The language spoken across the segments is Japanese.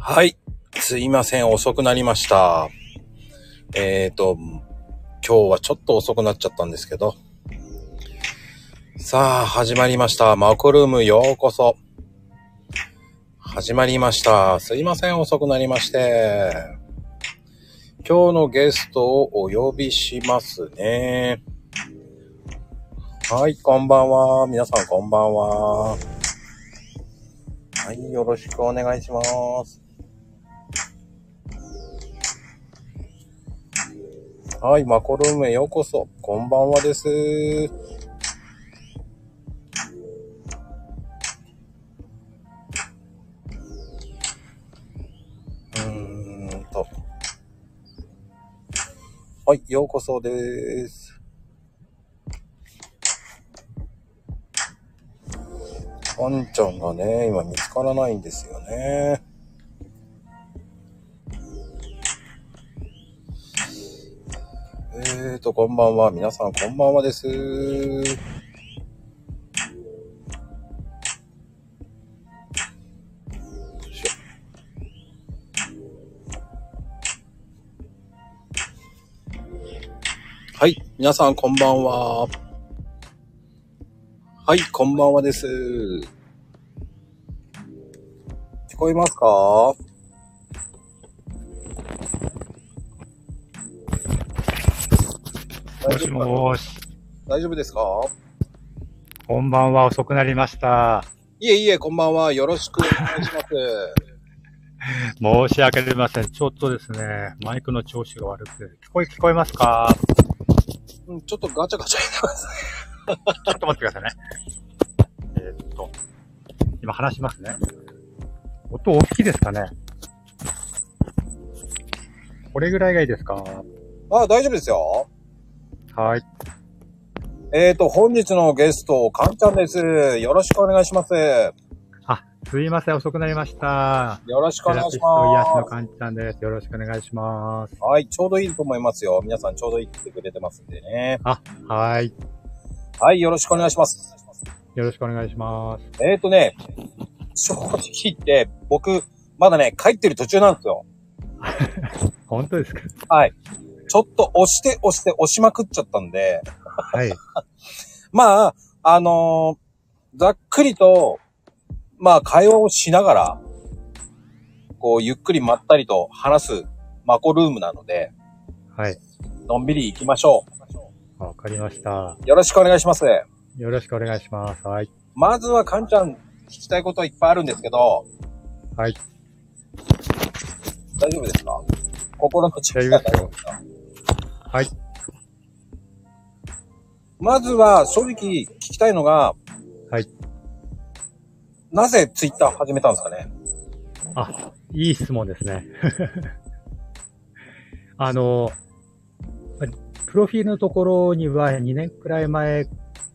はい。すいません。遅くなりました。えっ、ー、と、今日はちょっと遅くなっちゃったんですけど。さあ、始まりました。マコルームようこそ。始まりました。すいません。遅くなりまして。今日のゲストをお呼びしますね。はい、こんばんは。皆さんこんばんは。はい、よろしくお願いします。はい、マコルームへようこそ。こんばんはです。うーんと。はい、ようこそです。ワンちゃんがね、今見つからないんですよね。えーと、こんばんは。皆さん、こんばんはです。よいしょはい。皆さん、こんばんは。はい、こんばんはです。聞こえますか？もしもーし。大丈夫ですか？こんばんは、遅くなりました。いえいえ、こんばんは。よろしくお願いします。申し訳ありません。ちょっとですね、マイクの調子が悪くて。聞こえ、聞こえますか？うんちょっとガチャガチャ言ってますね。ちょっと待ってくださいね。えーっと、今話しますね。音大きいですかね？これぐらいがいいですか？あ、大丈夫ですよ。はい。えーと、本日のゲスト、かんちゃんです。よろしくお願いします。よあ、すいません、遅くなりました。ろしくお願いしセラピスト癒しのまかんちゃんです。よろしくお願いします。す。はい、ちょうどいいと思いますよ。皆さんちょうどいいって言ってくれてますんでね。はい。はい、よろしくお願いします。よろしくお願いします。えーとね、正直言って、僕、まだね、帰ってる途中なんですよ。本当ですか？はい。ちょっと押して押して押しまくっちゃったんで、はい。まあ、あのーざっくりと、まあ、会話をしながら、こう、ゆっくりまったりと話すマコルームなので、はい。のんびり行きましょわかりました。う。よろしくお願いします。よろしくお願いします。はい。まずは、かんちゃん、聞きたいことはいっぱいあるんですけど、はい。大丈夫ですか？心の準備は大丈夫ですか？はい。まずは、正直聞きたいのが、はい。なぜツイッター始めたんですかね？あ、いい質問ですね。あの、まプロフィールのところには2年くらい前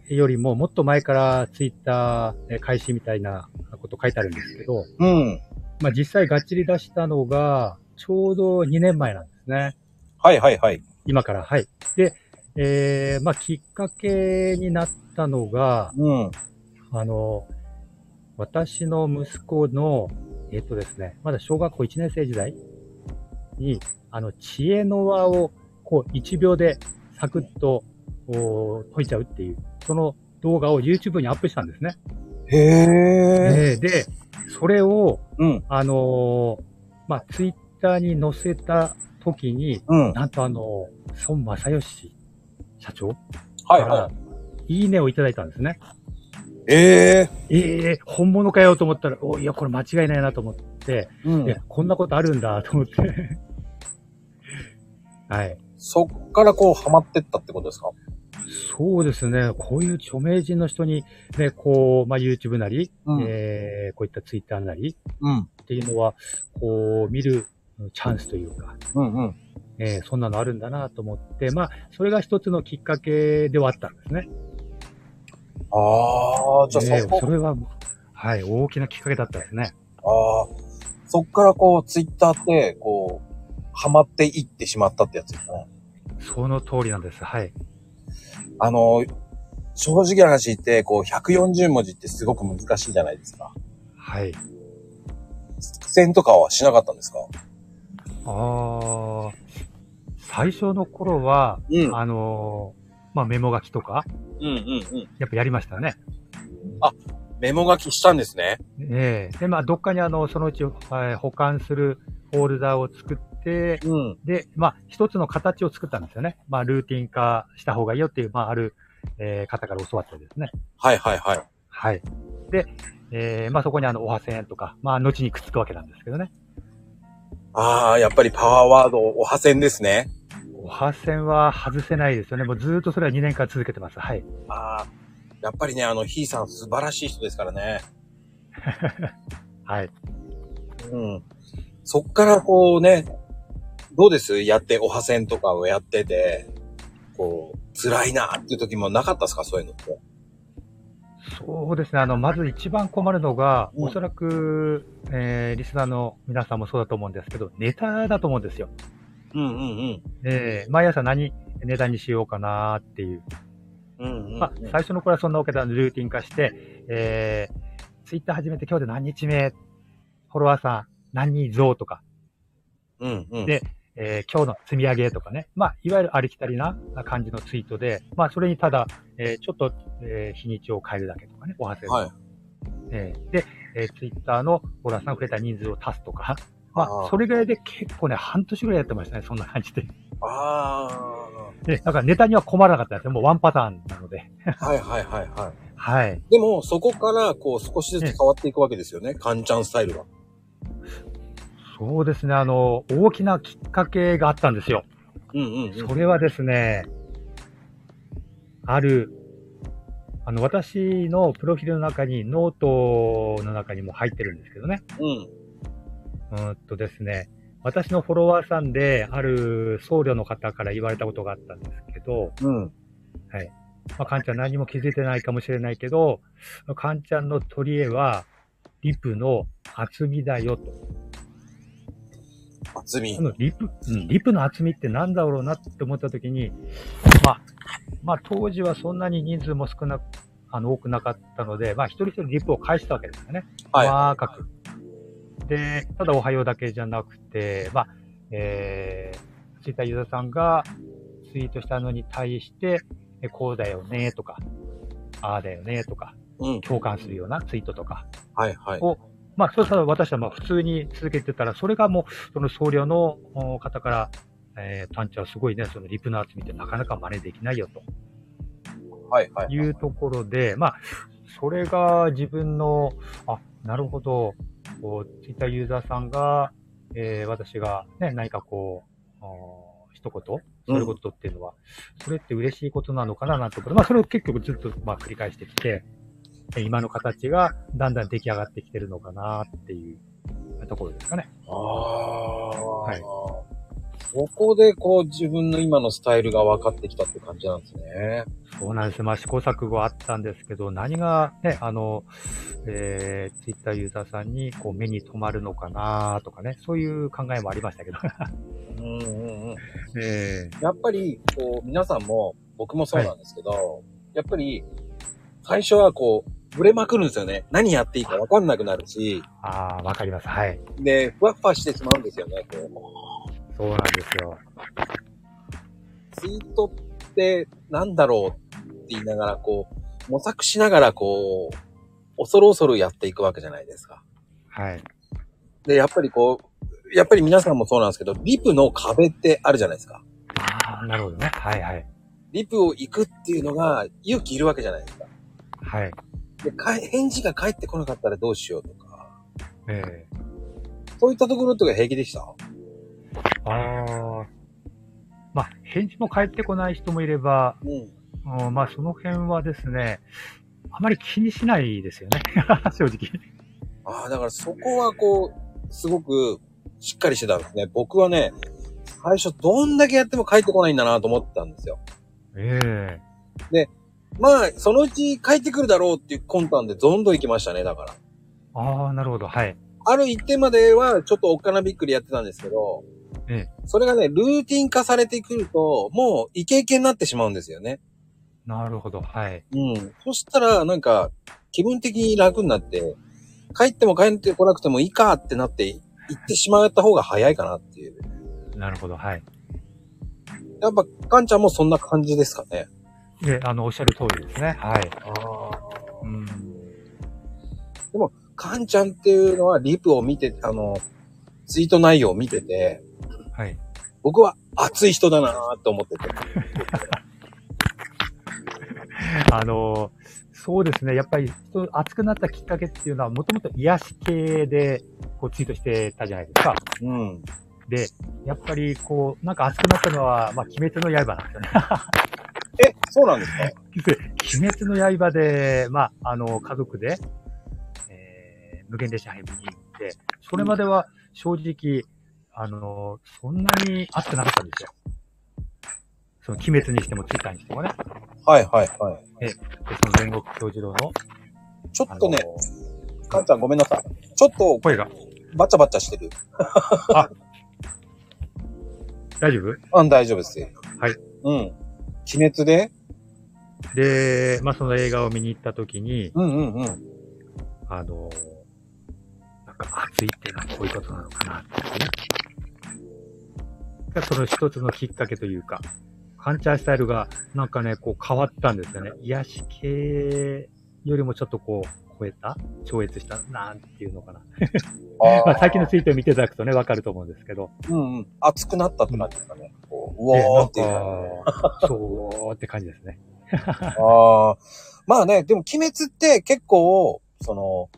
よりももっと前からツイッター開始みたいなこと書いてあるんですけど、うん。まあ実際がっちり出したのがちょうど2年前なんですね。はいはいはい。今から。はい。で、えー、まあきっかけになったのが、うん。あの、私の息子の、えっ、とですね、まだ小学校1年生時代に、あの、知恵の輪を、こう、1秒でサクッと、お解いちゃうっていう、その動画を YouTube にアップしたんですね。へえ。えーで、それを、うん。あのーまあ、Twitter に載せた時に、うん。なんとあの、孫正義社長はいはい。いいねをいただいたんですね。ええええ本物かよと思ったら、おいや、これ間違いないなと思って、うんえ、こんなことあるんだと思って。はい。そっからこう、ハマってったってことですか？そうですね。こういう著名人の人に、ね、こう、まあ、YouTube なり、うんえーこういった Twitter なりうん。っていうのは、こう、見るチャンスというか、うんうん。えーそんなのあるんだなと思って、まあ、それが一つのきっかけではあったんですね。ああ、じゃあえそこ、ーそれは、はい、大きなきっかけだったですね。ああ、そっからこう、ツイッターって、こう、ハマっていってしまったってやつですね。その通りなんです。はい。あの、正直な話言って、こう、140文字ってすごく難しいじゃないですか。はい。苦戦とかはしなかったんですか？ああ、最初の頃は、うん。あのーまあ、メモ書きとか、うんうんうん。やっぱやりましたね。メモ書きしたんですね。ええで、まあ、どっかにあの、そのうち、はい保管するフォルダを作って、うん。で、まあ、一つの形を作ったんですよね。まあ、ルーティン化した方がいいよっていう、まあ、ある、えー方から教わってですね。はいはいはい。はい。で、えーまあ、そこにあの、おはせんとか、まあ、後にくっつくわけなんですけどね。ああ、やっぱりパワーワード、おはせんですね。おはせんは外せないですよね。もうずーっとそれは2年間続けてます。はい。ああ、やっぱりね、あの、ひーさん素晴らしい人ですからね。はい。うん。そっからこうね、どうです？やって、おはせんとかをやってて、こう、辛いなっていう時もなかったですか？そういうのって。そうですね。あの、まず一番困るのが、うんおそらく、えーリスナーの皆さんもそうだと思うんですけど、ネタだと思うんですよ。うんうんえー毎朝何ネタにしようかなっていう。うん。うんうん、うん。まあ、最初の頃はそんなわけではルーティン化して、えー、ツイッター始めて今日で何日目、フォロワーさん何人増とか、うんうん。でえー今日の積み上げとかね、まあ、いわゆるありきたりな感じのツイートで、まあ、それにただ、えーちょっと、えー日にちを変えるだけとかね、おはせのはい。えーで、えツイッター Twitter のフォロワーさん増えた人数を足すとか、まあーあ、それぐらいで結構ね、半年ぐらいやってましたね、そんな感じで。あ で、だからネタには困らなかったですよ。もうワンパターンなので。あ。はいはいはいはい。はい。でも、そこから、こう、少しずつ変わっていくわけですよね。カンちゃんスタイルが。そうですね、あの、大きなきっかけがあったんですよ。うんうんうん。それはですね、ある、あの、私のプロフィールの中に、ノートの中にも入ってるんですけどね。うん。うーんとですね、私のフォロワーさんで、ある僧侶の方から言われたことがあったんですけど、うん。まあ、カンちゃん何も気づいてないかもしれないけど、カンちゃんの取り柄は、リプの厚みだよと。厚みこ。のリプ、うん、リプの厚みってなんだろうなって思ったときに、まあ、まあ当時はそんなに人数も少なく、あの、多くなかったので、まあ一人一人リプを返したわけですよね。はい。細かく。で、ただおはようだけじゃなくて、まあ、えー、ツイッターユーザーさんがツイートしたのに対して、えこうだよねとか、ああだよねとか、うん。共感するようなツイートとか、はいはい。おまあ、そうしたら私はまあ普通に続けてたら、それがもう、その僧侶のお方から、えー、パンチはすごいね、そのリプの厚みってなかなか真似できないよと。はいはい。いうところで、まあ、それが自分の、あ、なるほど、こう、ツイッターユーザーさんが、えー、私がね、何かこう、お一言、そういうことっていうのは、それって嬉しいことなのかななんてこと、まあ、それを結局ずっと、まあ、繰り返してきて、え今の形がだんだん出来上がってきてるのかなっていうところですかね。ああ。はいここでこう自分の今のスタイルが分かってきたって感じなんですね。そうなんです。まあ、試行錯誤あったんですけど、何がね、あの、えー、ツイッターユーザーさんにこう目に留まるのかなとかね、そういう考えもありましたけど。うんうんうん。えやっぱり、こう、皆さんも、僕もそうなんですけど、やっぱり、最初はこう、ブレまくるんですよね。何やっていいか分かんなくなるし、ああ、わかります。はい。で、ふわっふわしてしまうんですよね。こそうなんですよ。うツイートってなんだろうって言いながら、こう、模索しながら、こう、恐る恐るやっていくわけじゃないですか。はい。で、やっぱりこう、やっぱり皆さんもそうなんですけど、リプの壁ってあるじゃないですか。ああ、なるほどね。はいはい。リプを行くっていうのが勇気いるわけじゃないですか。はい。で、か返事が返ってこなかったらどうしようとか、えそういったところとか平気でした？えああ。まあ、返事も返ってこない人もいれば、うん。うんまあ、その辺はですね、あまり気にしないですよね。正直。ああ、だからそこはこう、すごくしっかりしてたんですね。僕はね、最初どんだけやっても帰ってこないんだなと思ってたんですよ。ええまあ、そのうち帰ってくるだろうっていう魂胆でどんどん行きましたね、だから。ああ、なるほど。はい。ある一点まではちょっとおっかなびっくりやってたんですけど、えそれがね、ルーティン化されてくると、もうイケイケになってしまうんですよね。なるほど。はい。うん。そしたら、なんか、気分的に楽になって、帰っても帰ってこなくてもいいかってなって、行ってしまった方が早いかなっていう。なるほど、はい。やっぱ、かんちゃんもそんな感じですかね。で、あの、おっしゃる通りですね。はい。ああ。うん。かんちゃんっていうのはリプを見て、あの、ツイート内容を見てて、はい。僕は熱い人だなーって思ってて。あの、そうですね。やっぱり、人熱くなったきっかけっていうのは、もともと癒し系で、こう、ツイートしてたじゃないですか。うん。で、やっぱり、こう、なんか熱くなったのは、まあ、鬼滅の刃なんですよね。え、そうなんですか？鬼滅の刃で、まあ、あの、家族で、えー、無限列車編見に行って、それまでは正直、あの、そんなに熱くなかったんですよ。その、鬼滅にしても、ツイッターにしてもね。はいはいはい。で、その煉獄教授堂の、ちょっとね、かんちゃんごめんなさい。ちょっと声が、バチャバチャしてる。大丈夫？うん、大丈夫ですよ。はい。うん。鬼滅で？で、まあ、その映画を見に行った時に、うんうんうん。あの、なんか熱いっていうのはこういうことなのかなっていうね。がその一つのきっかけというか、カンチャースタイルがなんかね、こう変わったんですよね。癒し系よりもちょっとこう、超えた？超越した？なんていうのかな。あ まあ、最近のツイートを見ていただくとね、わかると思うんですけど。うんうん。熱くなったって感じですかね。こう、うえおーっていう。なんか、そうって感じですね。ああ。まあね、でも鬼滅って結構、その、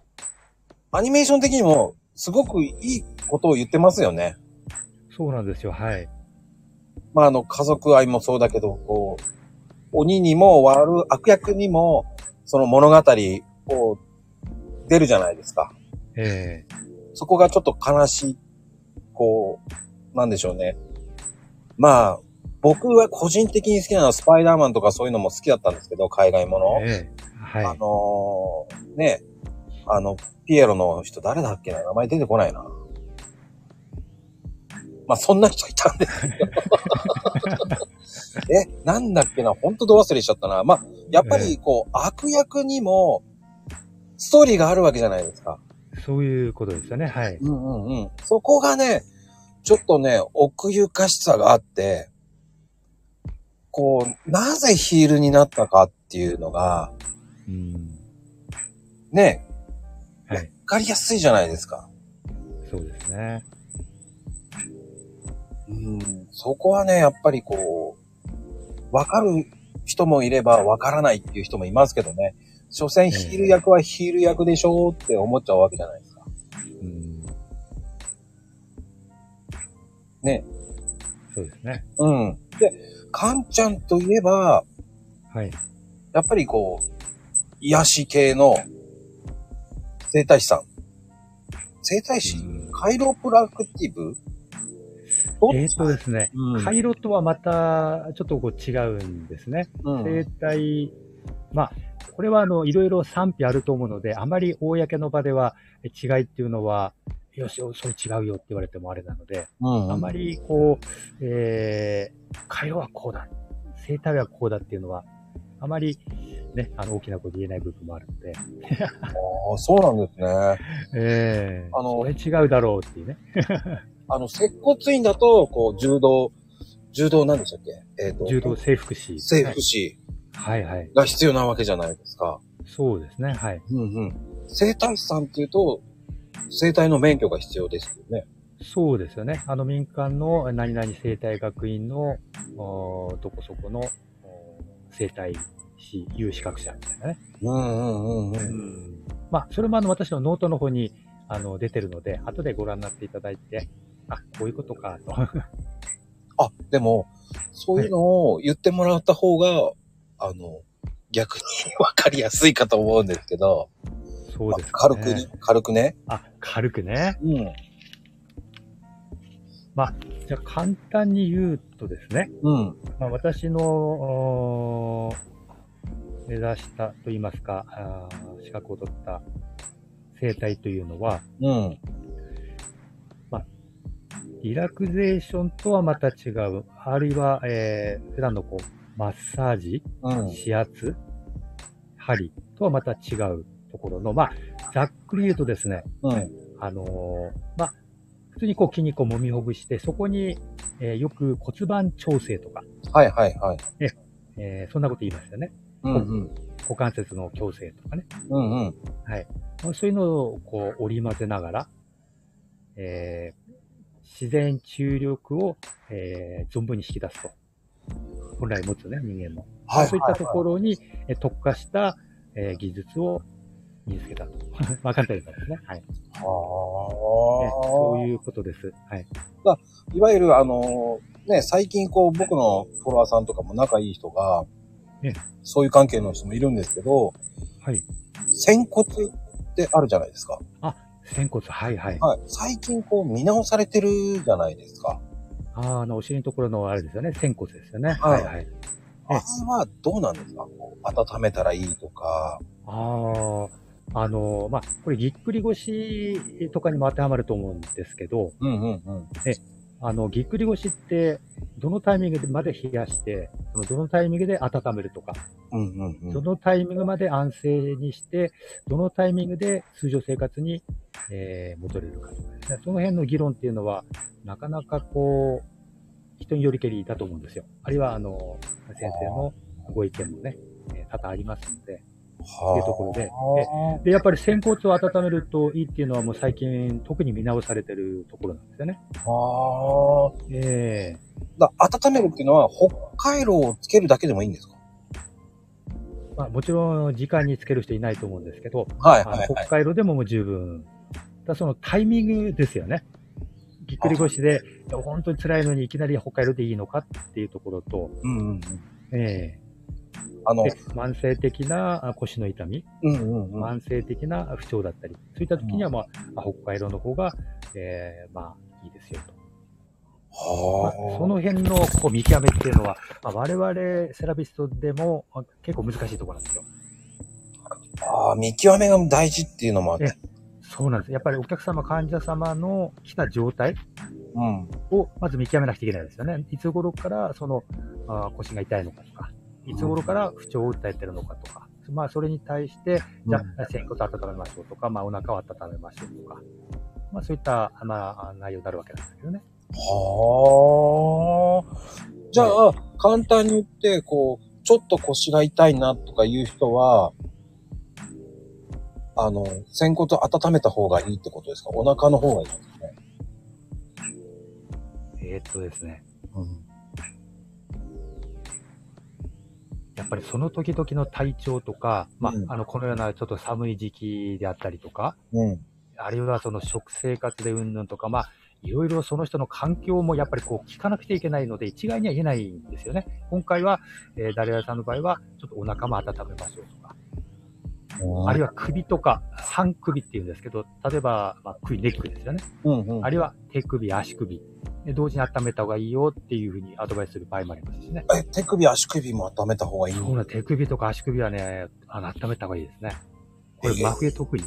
アニメーション的にもすごくいいことを言ってますよね。そうなんですよ、はい。まああの、家族愛もそうだけど、こう、鬼にも悪、悪役にも、その物語を出るじゃないですか。えそこがちょっと悲しい、こう、なんでしょうね。まあ、僕は個人的に好きなのはスパイダーマンとかそういうのも好きだったんですけど、海外もの。えええはい。あのー、ね、あの、ピエロの人誰だっけな名前出てこないな。まあ、そんな人いたんですけど。え、なんだっけなほんとど忘れしちゃったな。まあ、やっぱりこう、悪役にも、ストーリーがあるわけじゃないですか。そういうことですよね、はい。うんうんうん。そこがね、ちょっとね、奥ゆかしさがあって、こう、なぜヒールになったかっていうのが、うん。ね、わはい。かりやすいじゃないですか。そうですね。うん、そこはね、やっぱりこう、わかる人もいればわからないっていう人もいますけどね。所詮ヒール役はヒール役でしょうって思っちゃうわけじゃないですか。うん。ね。そうですね。うん。で、カンちゃんといえば、はい。やっぱりこう、癒し系の生体師さん。生体師、うんカイロプラクティブ？どっーとですね、うんカイロとはまたちょっとこう違うんですね。うん生体、まあ、これはあの、いろいろ賛否あると思うので、あまり公の場ではえ違いっていうのは、よし、それ違うよって言われてもあれなので、うんあまりこう、えー、カイロはこうだ、生体はこうだっていうのは、あまりね、あの、大きな声で言えない部分もあるので、ああ、そうなんですね。えー、あのそれ違うだろうっていうね。あの、接骨院だと、こう、柔道、柔道なんでしたっけ？えっ、と、柔道整復師。整復師はいはい。が必要なわけじゃないですか。そうですね、はい。うんうん。生体師さんっていうと、生体の免許が必要ですよね。そうですよね。あの民間の何々生態学院の、どこそこの、生態師有資格者みたいなね。うんうんうんう。うんん。まあ、それもあの私のノートの方にあの出てるので、後でご覧になっていただいて、あ、こういうことか、と。あ、でも、そういうのを言ってもらった方が、あの、逆にわかりやすいかと思うんですけど、そうですね。軽くね、軽くね。あ、軽くね。うん。じゃあ簡単に言うとですね、うん。まあ、私の、目指したと言いますか、あー資格を取った生態というのは、うん。リラクゼーションとはまた違う。あるいは、えー、普段のこう、マッサージ、うん。指圧、針とはまた違うとところの、まあ、ざっくり言うとですね、うん。あのーまあ、普通にこう筋肉を揉みほぐして、そこに、えーよく骨盤調整とか、はいはいはい。えーそんなこと言いますよね。うんうん。股関節の矯正とかね。うんうん。はい。そういうのをこう織り交ぜながら、えー自然注力を、えー存分に引き出すと。本来持つね、人間の。はいそういったところに、えー特化した、えー技術を身につけたと。まあ簡単に言うとですね。はい。ねそうはいうことです。はい。あ。いわゆるあの、ね、最近こう僕のフォロワーさんとかも仲いい人がええ、そういう関係の人もいるんですけど、はい。仙骨ってあるじゃないですか。仙骨、はいはい。はい。最近こう見直されてるじゃないですか。あーあの、お尻のところのあれですよね。仙骨ですよね。はいはい。えあれはどうなんですか？こう温めたらいいとか。ああ、あの、まあ、これぎっくり腰とかにも当てはまると思うんですけど、うんうんうん。あの、ぎっくり腰って、どのタイミングでまで冷やして、そのどのタイミングで温めるとか、うんうんうん。どのタイミングまで安静にして、どのタイミングで通常生活に、えー戻れるかとかですね。その辺の議論っていうのは、なかなかこう、人によりけりだと思うんですよ。あるいは、あの、先生のご意見もね、えー多々ありますので、はっていうところではで、やっぱり仙骨を温めるといいっていうのはもう最近特に見直されてるところなんですよね。あ。はあ。ええだ温めるっていうのは、北海道をつけるだけでもいいんですか？まあもちろん時間につける人いないと思うんですけど、はいはいはい。北海道でももう十分。だそのタイミングですよね。ぎっくり腰で、本当に辛いのにいきなり北海道でいいのかっていうところと、うんうんうん。えあの慢性的なあ腰の痛み、うんうんうん。慢性的な不調だったり、そういった時には、まあ、あ北海道の方が、ええまあ、いいですよと。まあはあ。その辺のこう見極めっていうのは、まあ、我々セラピストでもあ結構難しいところなんですよ。ああ、見極めが大事っていうのもあって。そうなんです。やっぱりお客様、患者様の来た状態うん。をまず見極めなくちゃいけないですよね。いつ頃からそのあー腰が痛いのかとか、いつ頃から不調を訴えてるのかとか、まあそれに対して、じゃあ、仙骨温めましょうとか、まあお腹を温めましょうとか、まあそういった、まあ、内容になるわけなんですけどね。はあ。じゃあ、簡単に言って、こう、ちょっと腰が痛いなとかいう人は、あの、仙骨を温めた方がいいってことですか？お腹の方がいいですね？えーっとですね、うん。やっぱりその時々の体調とか、まあ、うんあの、このようなちょっと寒い時期であったりとか、うん。あるいはその食生活でうんぬんとか、まあ、いろいろその人の環境もやっぱりこう聞かなくちゃいけないので、一概には言えないんですよね。今回は、えー、ダリアさんの場合は、ちょっとお腹も温めましょうとか、あるいは首とか、三首っていうんですけど、例えば、まあ、首、ネックですよね。うんうん。あるいは手首、足首。で同時に温めた方がいいよっていうふうにアドバイスする場合もありますしね。え、手首、足首も温めた方がいいそうな手首とか足首はね、あの温めた方がいいですね。これ、えー真冬特に。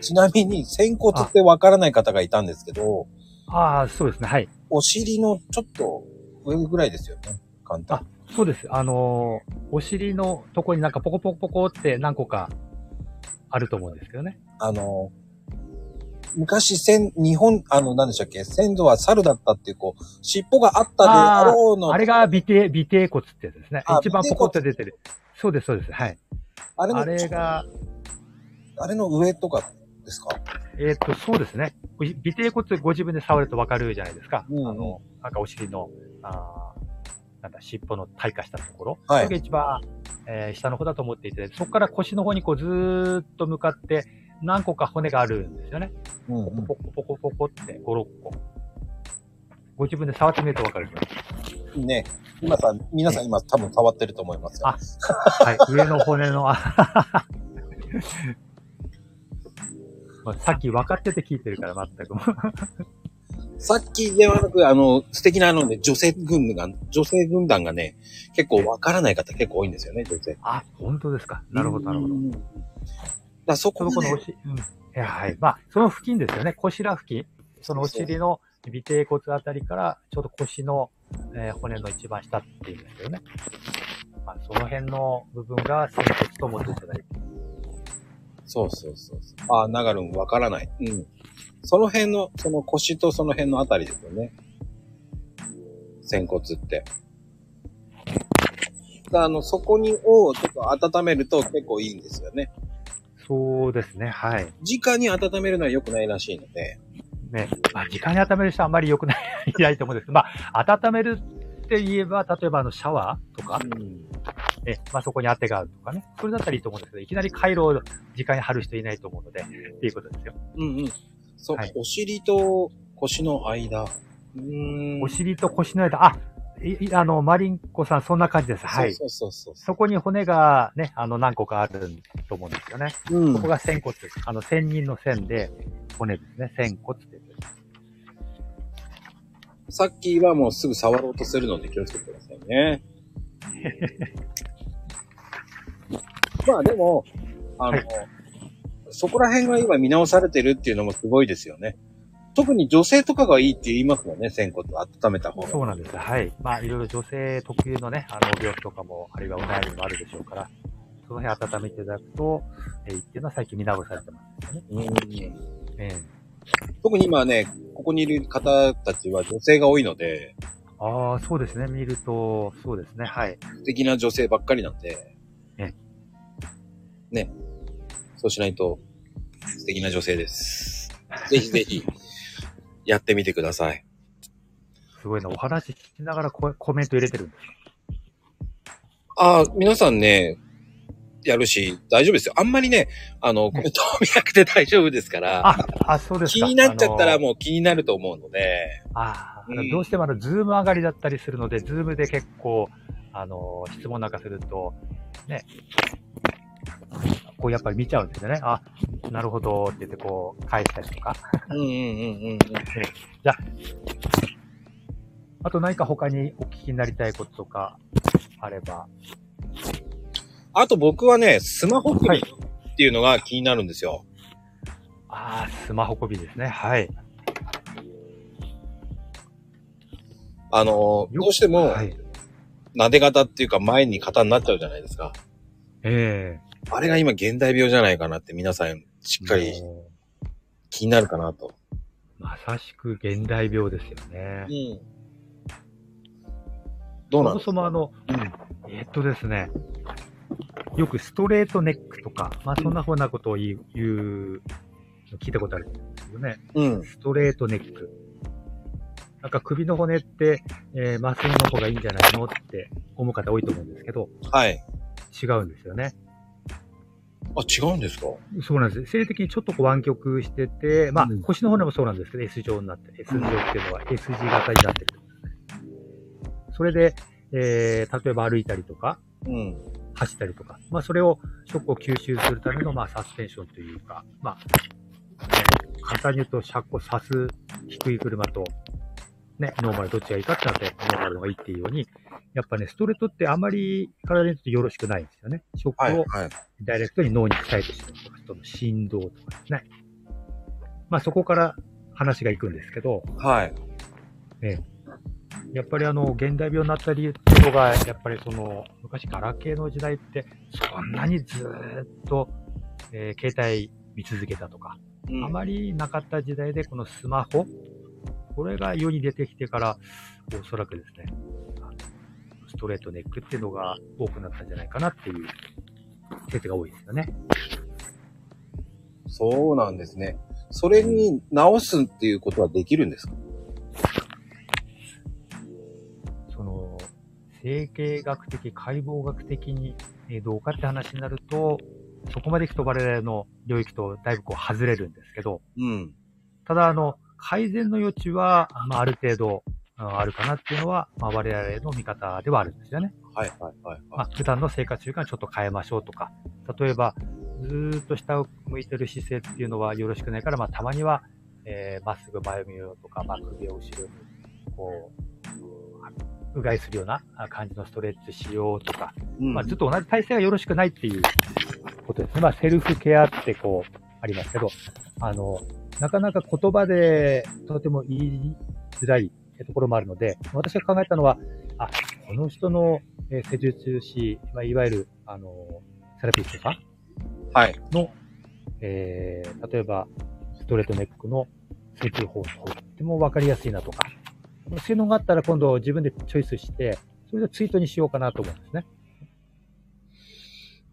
ちなみに、仙骨ってわからない方がいたんですけど、ああ、そうですね。はい。お尻のちょっと上ぐらいですよね。簡単。そうです。あのーお尻のとこになんかポコポコポコって何個かあると思うんですけどね。あの、昔、先、日本、あの、何でしたっけ？先祖は猿だったっていう、こう、尻尾があったであろうの。あれが尾て尾てい骨ってやつですねあ。一番ポコって出てる。そうです、そうです。はい。あれのあれが、あれの上とかですか？えーっと、そうですね。尾てい骨ご自分で触るとわかるじゃないですか。うんうんあの、なんかお尻の、あーなんだ、尻尾の退化したところ。はいそれが一番、えー下の方だと思っていて、そこから腰の方にこうずーっと向かって何個か骨があるんですよね。うんうん。ポコポコポコって5、6個。ご自分で触ってみるとわかるね。今さ、皆さん今多分触ってると思いますよ。あ。はい。上の骨の、あまあさっき分かってて聞いてるから全く。さっきではなく、あの、素敵なあのね、女性軍団が、女性軍団がね、結構わからない方結構多いんですよね、女性。あ、本当ですか？なるほど、なるほど。うんだそそこがねのこのおし、うん。いや、はい。まあ、その付近ですよね。腰ら付近。そのお尻の尾てい骨あたりから、ちょうど腰の、えー骨の一番下っていうんですけどね。まあ、その辺の部分が仙骨と思っていただいて。そうそうそうそう。ああ、ナガルンわからない。うん。その辺の、その腰とその辺のあたりですよね。仙骨って。あの、そこに、をちょっと温めると結構いいんですよね。そうですね、はい。直に温めるのは良くないらしいので。ね、まあ、時間に温める人はあんまり良くないいないと思うんですけど、まあ、温めるって言えば、例えばあの、シャワーとか、うん。え、まあ、そこに当てがあるとかね。それだったらいいと思うんですけど、いきなり回路を時間に貼る人いないと思うので、っていうことですよ。うんうん。そう、はいお尻と腰の間。うーん。お尻と腰の間、あ、いいあの、マリンコさん、そんな感じです。はい。そうそうそうそそこに骨がね、あの、何個かあると思うんですよね。う。うんここが仙骨です。あの、仙人の線で、骨ですね。仙骨って言うんです。さっきはもうすぐ触ろうとするので気をつけてくださいね。まあでも、あの、はいそこら辺が今見直されてるっていうのもすごいですよね。特に女性とかがいいって言いますもんね、仙骨を温めた方が。そうなんです。はい。まあ、いろいろ女性特有のね、あの、病気とかも、あるいはお悩みもあるでしょうから、その辺温めていただくと、えーっていうのは最近見直されてますよね。うんえ特に今ね、ここにいる方たちは女性が多いので、えああ、そうですね。見ると、そうですね。はい。素敵な女性ばっかりなんで、えね。そうしないと、素敵な女性です。ぜひぜひ、やってみてください。すごいな。お話ししながらココメント入れてるんですああ、皆さんね、やるし、大丈夫ですよ。あんまりね、あの、コメントを見なくて大丈夫ですから、あ、あ、そうですか。気になっちゃったらもう気になると思うので、あーあのうんどうしてもあの、ズーム上がりだったりするので、ズームで結構、あの、質問なんかすると、ね、こうやっぱり見ちゃうんですよね。あ、なるほどって言ってこう、返したりとか。うんうんうんうん。あと何か他にお聞きになりたいこととか、あれば。あと僕はね、スマホ首はいっていうのが気になるんですよ。ああ、スマホ首ですね。はい。あの、どうしても、はい。撫で方っていうか前に型になっちゃうじゃないですか。えあれが今現代病じゃないかなって皆さんしえっかりも気になるかなと。うまさしく現代病ですよね。ん。どうなん？そもそもあの、えーっとですね、よくストレートネックとか、まあそんなふうなことを言う、言う聞いたことあるんですよね。うん。ストレートネック。なんか首の骨って、えー、まっすぐの方がいいんじゃないのって思う方多いと思うんですけど、はい。違うんですよね。あ、違うんですか？そうなんです。性的にちょっとこう湾曲してて、まあ、うん腰の骨もそうなんですけど、S 状になって、S 状っていうのは S 字型になってるってことですね。それで、えー、例えば歩いたりとか、うん。走ったりとか、まあ、それを、ショックを吸収するための、まあ、サスペンションというか、まあ、ね、簡単に言うと、車庫刺す低い車と、ね、ノーマルどっちがいいかってなって、ノーマルの方がいいっていうように、やっぱね、ストレートってあまり体にとってよろしくないんですよね。ショッはい。クをはい。ダイレクトに脳に伝えてしまうとか、その振動とかですね。まあそこから話が行くんですけど、はい。やっぱりあの、現代病になった理由っていうのが、やっぱりその、昔ガラケーの時代って、そんなにずーっと、えー携帯見続けたとか、うんあまりなかった時代で、このスマホ、これが世に出てきてから、おそらくですね、ストレートネックっていうのが多くなったんじゃないかなっていう説が多いですよね。そうなんですね。それに直すっていうことはできるんですか？その、整形学的、解剖学的にえーどうかって話になると、そこまで行くと我々の領域とだいぶこう外れるんですけど、うん。ただあの、改善の余地は、まあ、ある程度ああるかなっていうのは、まあ、我々の見方ではあるんですよね。はいはいはいまあ、普段の生活習慣ちょっと変えましょうとか、例えば、ずーっと下を向いてる姿勢っていうのはよろしくないから、まあ、たまには、えーまっすぐ前を見ようとか、まあ、首を後ろに、こう、うがいするようなあ感じのストレッチしようとか、うん。まあ、ずっと同じ体勢がよろしくないっていうことですね。まあ、セルフケアってこう、ありますけど、あの、なかなか言葉でとても言いづらいところもあるので、私が考えたのは、あ、この人のえー施術師、まあ、いわゆる、あの、セラピストさん？はい。のえー、例えば、ストレートネックの水中放送、とってもわかりやすいなとか、そういうのがあったら今度自分でチョイスして、それでツイートにしようかなと思うんですね。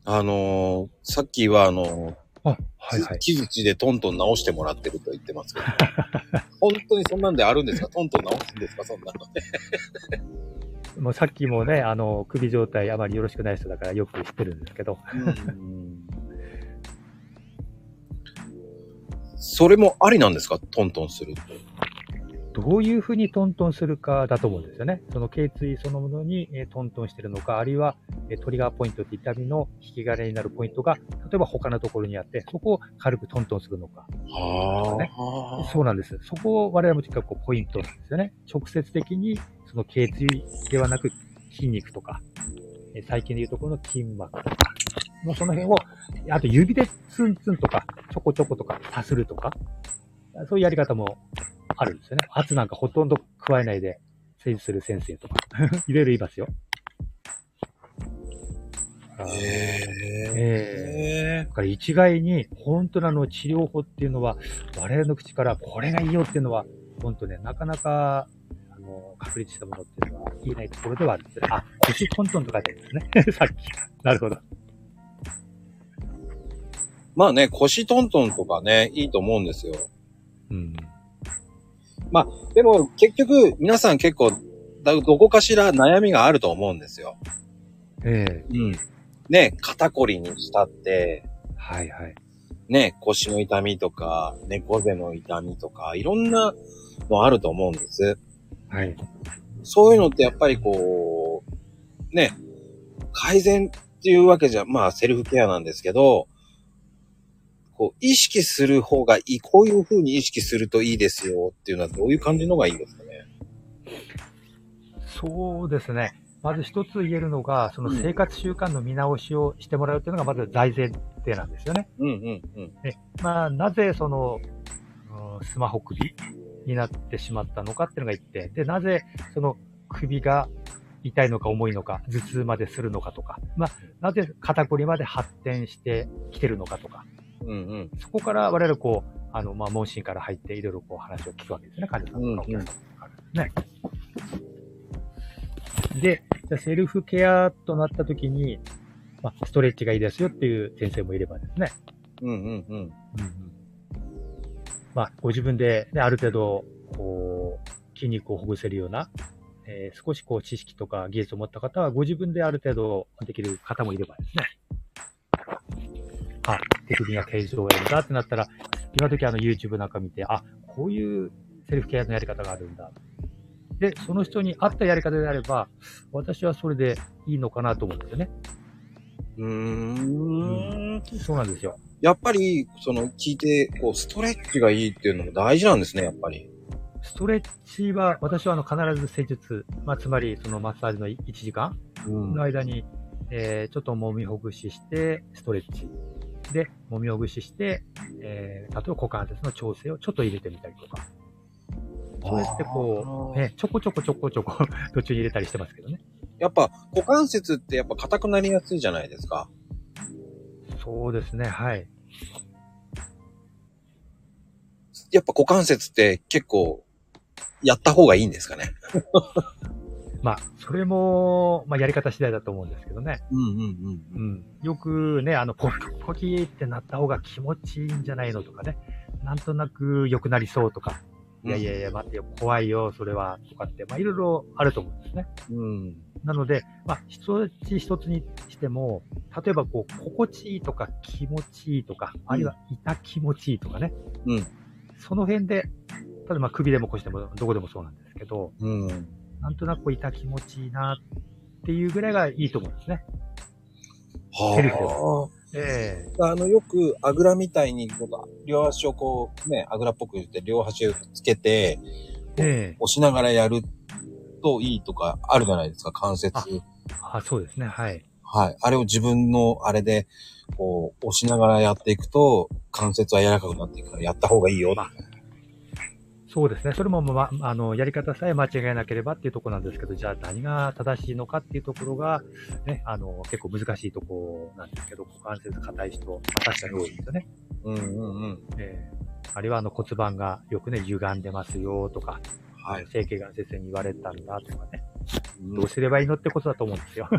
あのーさっきはあのあ、ー木槌でトントン直してもらってると言ってますけど、本当にそんなんであるんですか？トントン直すんですか？そんなの。ね。もうさっきもね、あの、首状態あまりよろしくない人だからよく知ってるんですけど、それもありなんですか？トントンするって。どういうふうにトントンするかだと思うんですよね。その頸椎そのものに、えートントンしてるのか、あるいは、えートリガーポイントって痛みの引き金になるポイントが、例えば他のところにあって、そこを軽くトントンするのか。はねそうなんです。そこを我々も結構ポイントなんですよね。直接的にその頸椎ではなく筋肉とか、えー最近でいうところの筋膜とか、もうその辺を、あと指でツンツンとか、ちょこちょことか、さするとか、そういうやり方もあるんですよね。圧なんかほとんど加えないで、施術する先生とか、いろいろいますよ。あーへええだから一概に、本当のあの治療法っていうのは、我々の口からこれがいいよっていうのは、本当ね、なかなか、あの、確立したものっていうのは言えないところではあるんですよね。あ、腰トントンと書いてあるんですね。さっき。なるほど。まあね、腰トントンとかね、いいと思うんですよ。うん。でも結局、皆さん結構、だどこかしら悩みがあると思うんですよ。ええうん。ね、肩こりにしたって、はいはい。ね、腰の痛みとか、猫背の痛みとか、いろんなのあると思うんです。はい。そういうのってやっぱりこう、ね、改善っていうわけじゃ、まあセルフケアなんですけど、こう、意識する方がいい、こういう風に意識するといいですよっていうのはどういう感じのがいいんですかね？そうですね。まず一つ言えるのが、その生活習慣の見直しをしてもらうというのがまず大前提なんですよね。うんうんうん。まあ、なぜその、うんスマホ首になってしまったのかっていうのが一点。で、なぜその首が痛いのか重いのか、頭痛までするのかとか、まあ、なぜ肩こりまで発展してきてるのかとか、うんうん。そこから我々こう、あの、まあ、問診から入っていろいろこう話を聞くわけですね、患者さんとかお客さんとかからね。で、じゃあセルフケアとなった時に、まあ、ストレッチがいいですよっていう先生もいればですね、うんうんうん。うんうんまあ、ご自分で、ね、ある程度、こう、筋肉をほぐせるような、えー少しこう、知識とか技術を持った方は、ご自分である程度できる方もいればですね。あ、手首が形状をやるんだってなったら、今時あの YouTube なんか見て、あ、こういうセルフケアのやり方があるんだ。で、その人に合ったやり方であれば、私はそれでいいのかなと思うんですよね。うーん。そうなんですよ。やっぱり、その、聞いて、こう、ストレッチがいいっていうのも大事なんですね、やっぱり。ストレッチは、私はあの必ず施術、まあ、つまりそのマッサージの1時間うんの間に、えーちょっと揉みほぐしして、ストレッチ。で、揉みほぐしして、えー例えば股関節の調整をちょっと入れてみたりとか。そうやってこう、ね、ちょこちょこちょこちょこ 途中に入れたりしてますけどね。やっぱ、股関節ってやっぱ硬くなりやすいじゃないですか。そうですね、はい。やっぱ股関節って結構、やった方がいいんですかね？まあ、それも、まあ、やり方次第だと思うんですけどね。うんうんうん。よくね、あの、ポキポキってなった方が気持ちいいんじゃないのとかね。なんとなく良くなりそうとか。いやいやいや、待ってよ、怖いよ、それは、とかって、まあ、いろいろあると思うんですね。うん。なので、まあ、一つ一つにしても、例えばこう、心地いいとか気持ちいいとか、あるいは痛気持ちいいとかね。うんその辺で、例えばまあ首でも腰でもどこでもそうなんですけど、うん。なんとなくこう痛気持ちいいなっていうぐらいがいいと思うんですね。セルフではええあ。あの、よく、あぐらみたいに、両足をこう、ね、あぐらっぽく言って、両足をつけて、ええ押しながらやるといいとかあるじゃないですか、関節。ああ、そうですね、はい。はい。あれを自分のあれで、こう、押しながらやっていくと、関節は柔らかくなっていくから、やった方がいいよ。まあそうですね。それも、ま、あの、やり方さえ間違えなければっていうところなんですけど、じゃあ何が正しいのかっていうところが、ね、あの、結構難しいところなんですけど、股関節硬い人、まあ確かに多いですよね。うんうんうん。えーあるいはあの骨盤がよくね、歪んでますよとか、はい。整形眼先生に言われたんだとかね、うんどうすればいいのってことだと思うんですよ。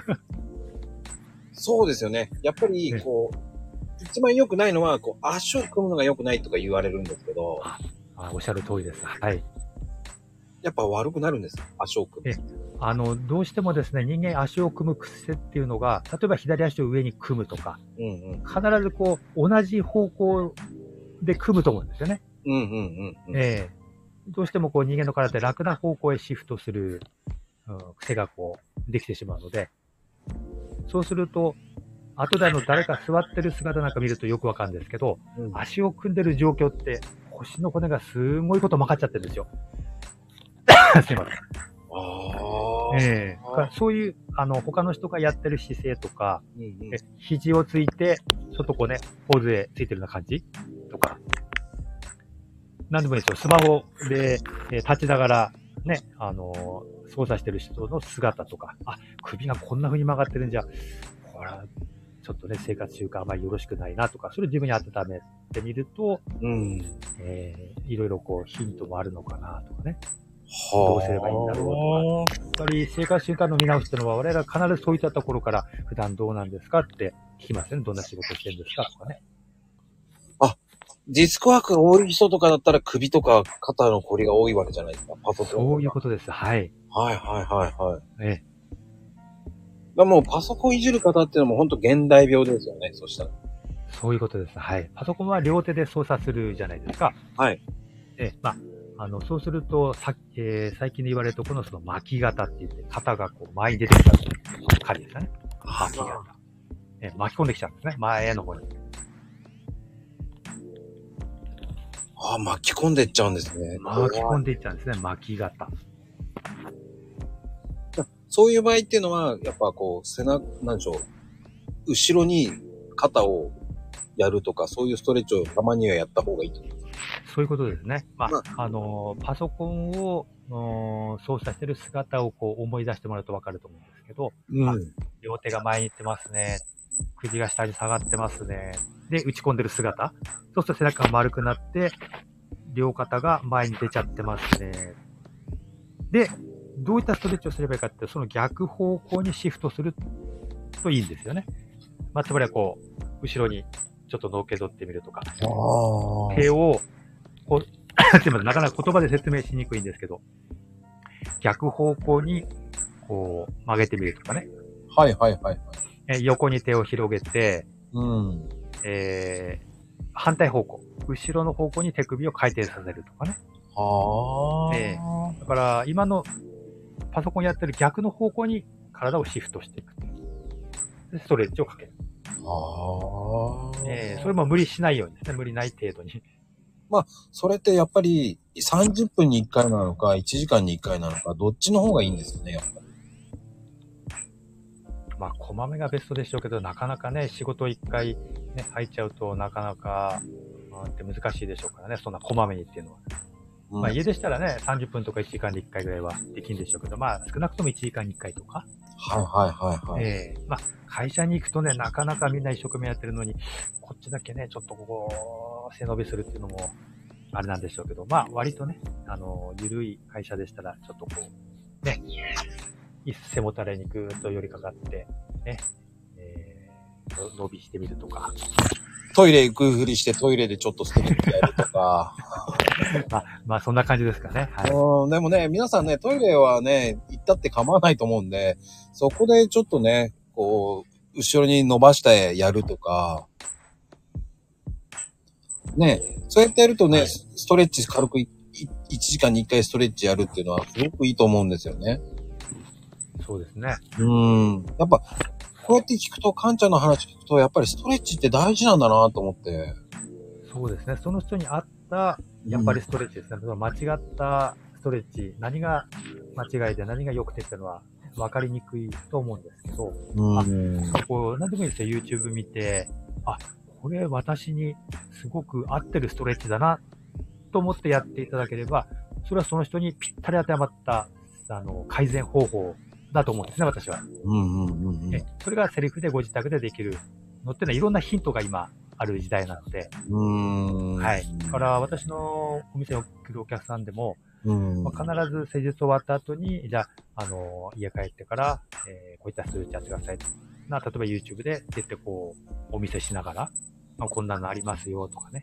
そうですよね。やっぱりね、こう、一番良くないのは、こう、足を組むのが良くないとか言われるんですけど、あおっしゃる通りです。はい。やっぱ悪くなるんですよ。足を組む。あの、どうしてもですね、人間足を組む癖っていうのが、例えば左足を上に組むとか、うんうん。必ずこう、同じ方向で組むと思うんですよね。うんうんうんうん。ええどうしてもこう人間の体って楽な方向へシフトする、うん、癖がこう、できてしまうので、そうすると、後であの誰か座ってる姿なんか見るとよくわかるんですけど、うん足を組んでる状況って、腰の骨がすごいこと曲がっちゃってるんですよ。すいません。ああ。ええだからそういう、あの、他の人がやってる姿勢とか、うんうんえ肘をついて、ちょっとこうね、ポーズでついてるような感じ？とか。なんでもいいですよ。スマホで、えー立ちながら、ね、あのー操作してる人の姿とか、あ、首がこんな風に曲がってるんじゃ、これは、ちょっとね、生活習慣あまりよろしくないなとか、それを自分に当てためてみると、うん。えーいろいろこう、ヒントもあるのかなとかね。はどうすればいいんだろうとかやっぱり生活習慣の見直しっていうのは、我々は必ずそういったところから、普段どうなんですかって聞きますね。どんな仕事してるんですかとかね。ディスクワークが多い人とかだったら首とか肩の凝りが多いわけじゃないですか。パソコン。そういうことです。はい。はいはいはいはい。ええ。もうパソコンいじる方っていうのも本当現代病ですよね。そしたら。そういうことです。はい。パソコンは両手で操作するじゃないですか。はい。ええ。まあ、あの、そうすると、さえー最近で言われるとこのその巻き型って言って、肩がこう前に出てきたという狩りですかね。巻き型。ええ巻き込んできちゃうんですね。前の方に。ああ、巻き込んでっちゃうんですね。巻き込んでいっちゃうんですね。巻き型。そういう場合っていうのは、やっぱこう、背中、なんでしょう。後ろに肩をやるとか、そういうストレッチをたまにはやった方がいいと思います。そういうことですね。まあま、あのー、パソコンを、おー操作してる姿をこう思い出してもらうとわかると思うんですけど、うん。両手が前に行ってますね。首が下に下がってますね。で、打ち込んでる姿。そうすると背中が丸くなって、両肩が前に出ちゃってますね。で、どういったストレッチをすればいいかって、その逆方向にシフトするといいんですよね。まあ、つまりはこう、後ろにちょっとのっけ取ってみるとか、ああ。手を、こう、すいません、なかなか言葉で説明しにくいんですけど、逆方向に、こう、曲げてみるとかね。はいはいはいはい。え横に手を広げて、うん。えー反対方向、後ろの方向に手首を回転させるとかね。はあ。えだから、今のパソコンやってる逆の方向に体をシフトしていく。でストレッチをかける。はあ。えーそれも無理しないようにですね。無理ない程度に。それってやっぱり30分に1回なのか、1時間に1回なのか、どっちの方がいいんですよね、やっぱり。まあ、こまめがベストでしょうけど、なかなかね、仕事一回ね、入っちゃうとなかなか、まあって難しいでしょうからね。そんなこまめにっていうのは。うんまあ、家でしたらね、30分とか1時間で1回ぐらいはできるんでしょうけど、まあ、少なくとも1時間に1回とか。はいはいはいはい。ええまあ、会社に行くとね、なかなかみんな一生懸命やってるのに、こっちだけね、ちょっとここ、背伸びするっていうのも、あれなんでしょうけど、まあ、割とね、あの、ゆるい会社でしたら、ちょっとこう、ね、い背もたれにぐーっと寄りかかって、ね、えー、の伸びしてみるとか、トイレ行くふりしてトイレでちょっとストレッチやるとか。まあ、まあ、そんな感じですかね。はい。うん、でもね、皆さんね、トイレはね、行ったって構わないと思うんで、そこでちょっとね、こう、後ろに伸ばしてやるとか、ね、そうやってやるとね、はいストレッチ軽くいい1時間に1回ストレッチやるっていうのはすごくいいと思うんですよね。そうですね。うん。やっぱ、こうやって聞くと、カンちゃんの話聞くと、やっぱりストレッチって大事なんだなと思って。そうですね。その人に合った、やっぱりストレッチですね。その間違ったストレッチ、何が間違いで何が良くてっていうのは分かりにくいと思うんですけど、うん。こう、なんでもいいですよ。YouTube 見て、あ、これ私にすごく合ってるストレッチだな、と思ってやっていただければ、それはその人にぴったり当てはまった、あの、改善方法だと思うんですね、私は。うんうんうんうん。えそれがセリフでご自宅でできるのっていうのは、いろんなヒントが今、ある時代なので、うーん。はい。だから私のお店に来るお客さんでも、うん。まあ、必ず施術終わった後に、じゃあ、あの、家帰ってから、えーこういった数値やってくださいと。な、例えば YouTube で出てこう、お見せしながら、まあ、こんなのありますよとかね。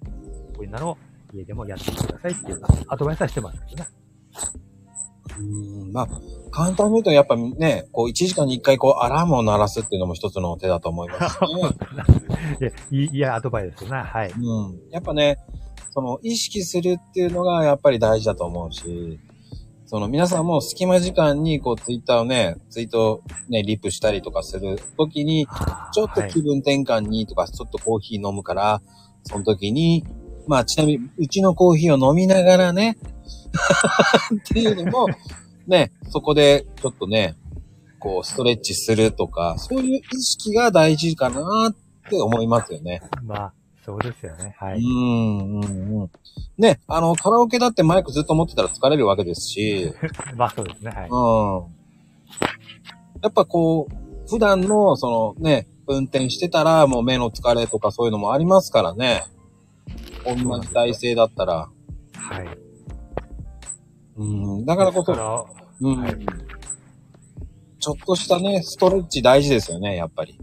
こういうのを家でもやってみてくださいっていうアドバイスはしてますけどね。うんまあ、簡単に言うとやっぱね、こう1時間に1回こうアラームを鳴らすっていうのも一つの手だと思いますね。いや、いいや、アドバイスですな。はい。うん。やっぱね、その意識するっていうのがやっぱり大事だと思うし、その皆さんも隙間時間にこうツイッターをね、ツイートね、リップしたりとかするときに、ちょっとはい気分転換にとか、ちょっとコーヒー飲むから、その時に、まあちなみに、うちのコーヒーを飲みながらね、っていうのも、ね、そこでちょっとね、こうストレッチするとか、そういう意識が大事かなって思いますよね。まあ、そうですよね。はうい。ん、うん、うん。ね、あの、カラオケだってマイクずっと持ってたら疲れるわけですし、まあ、そうですね。はい。うん。やっぱこう、普段の、そのね、運転してたら、もう目の疲れとかそういうのもありますからね。同じ体勢だったら。はい。うん。だからこそ、ら、うん、はいちょっとしたね、ストレッチ大事ですよね、やっぱり。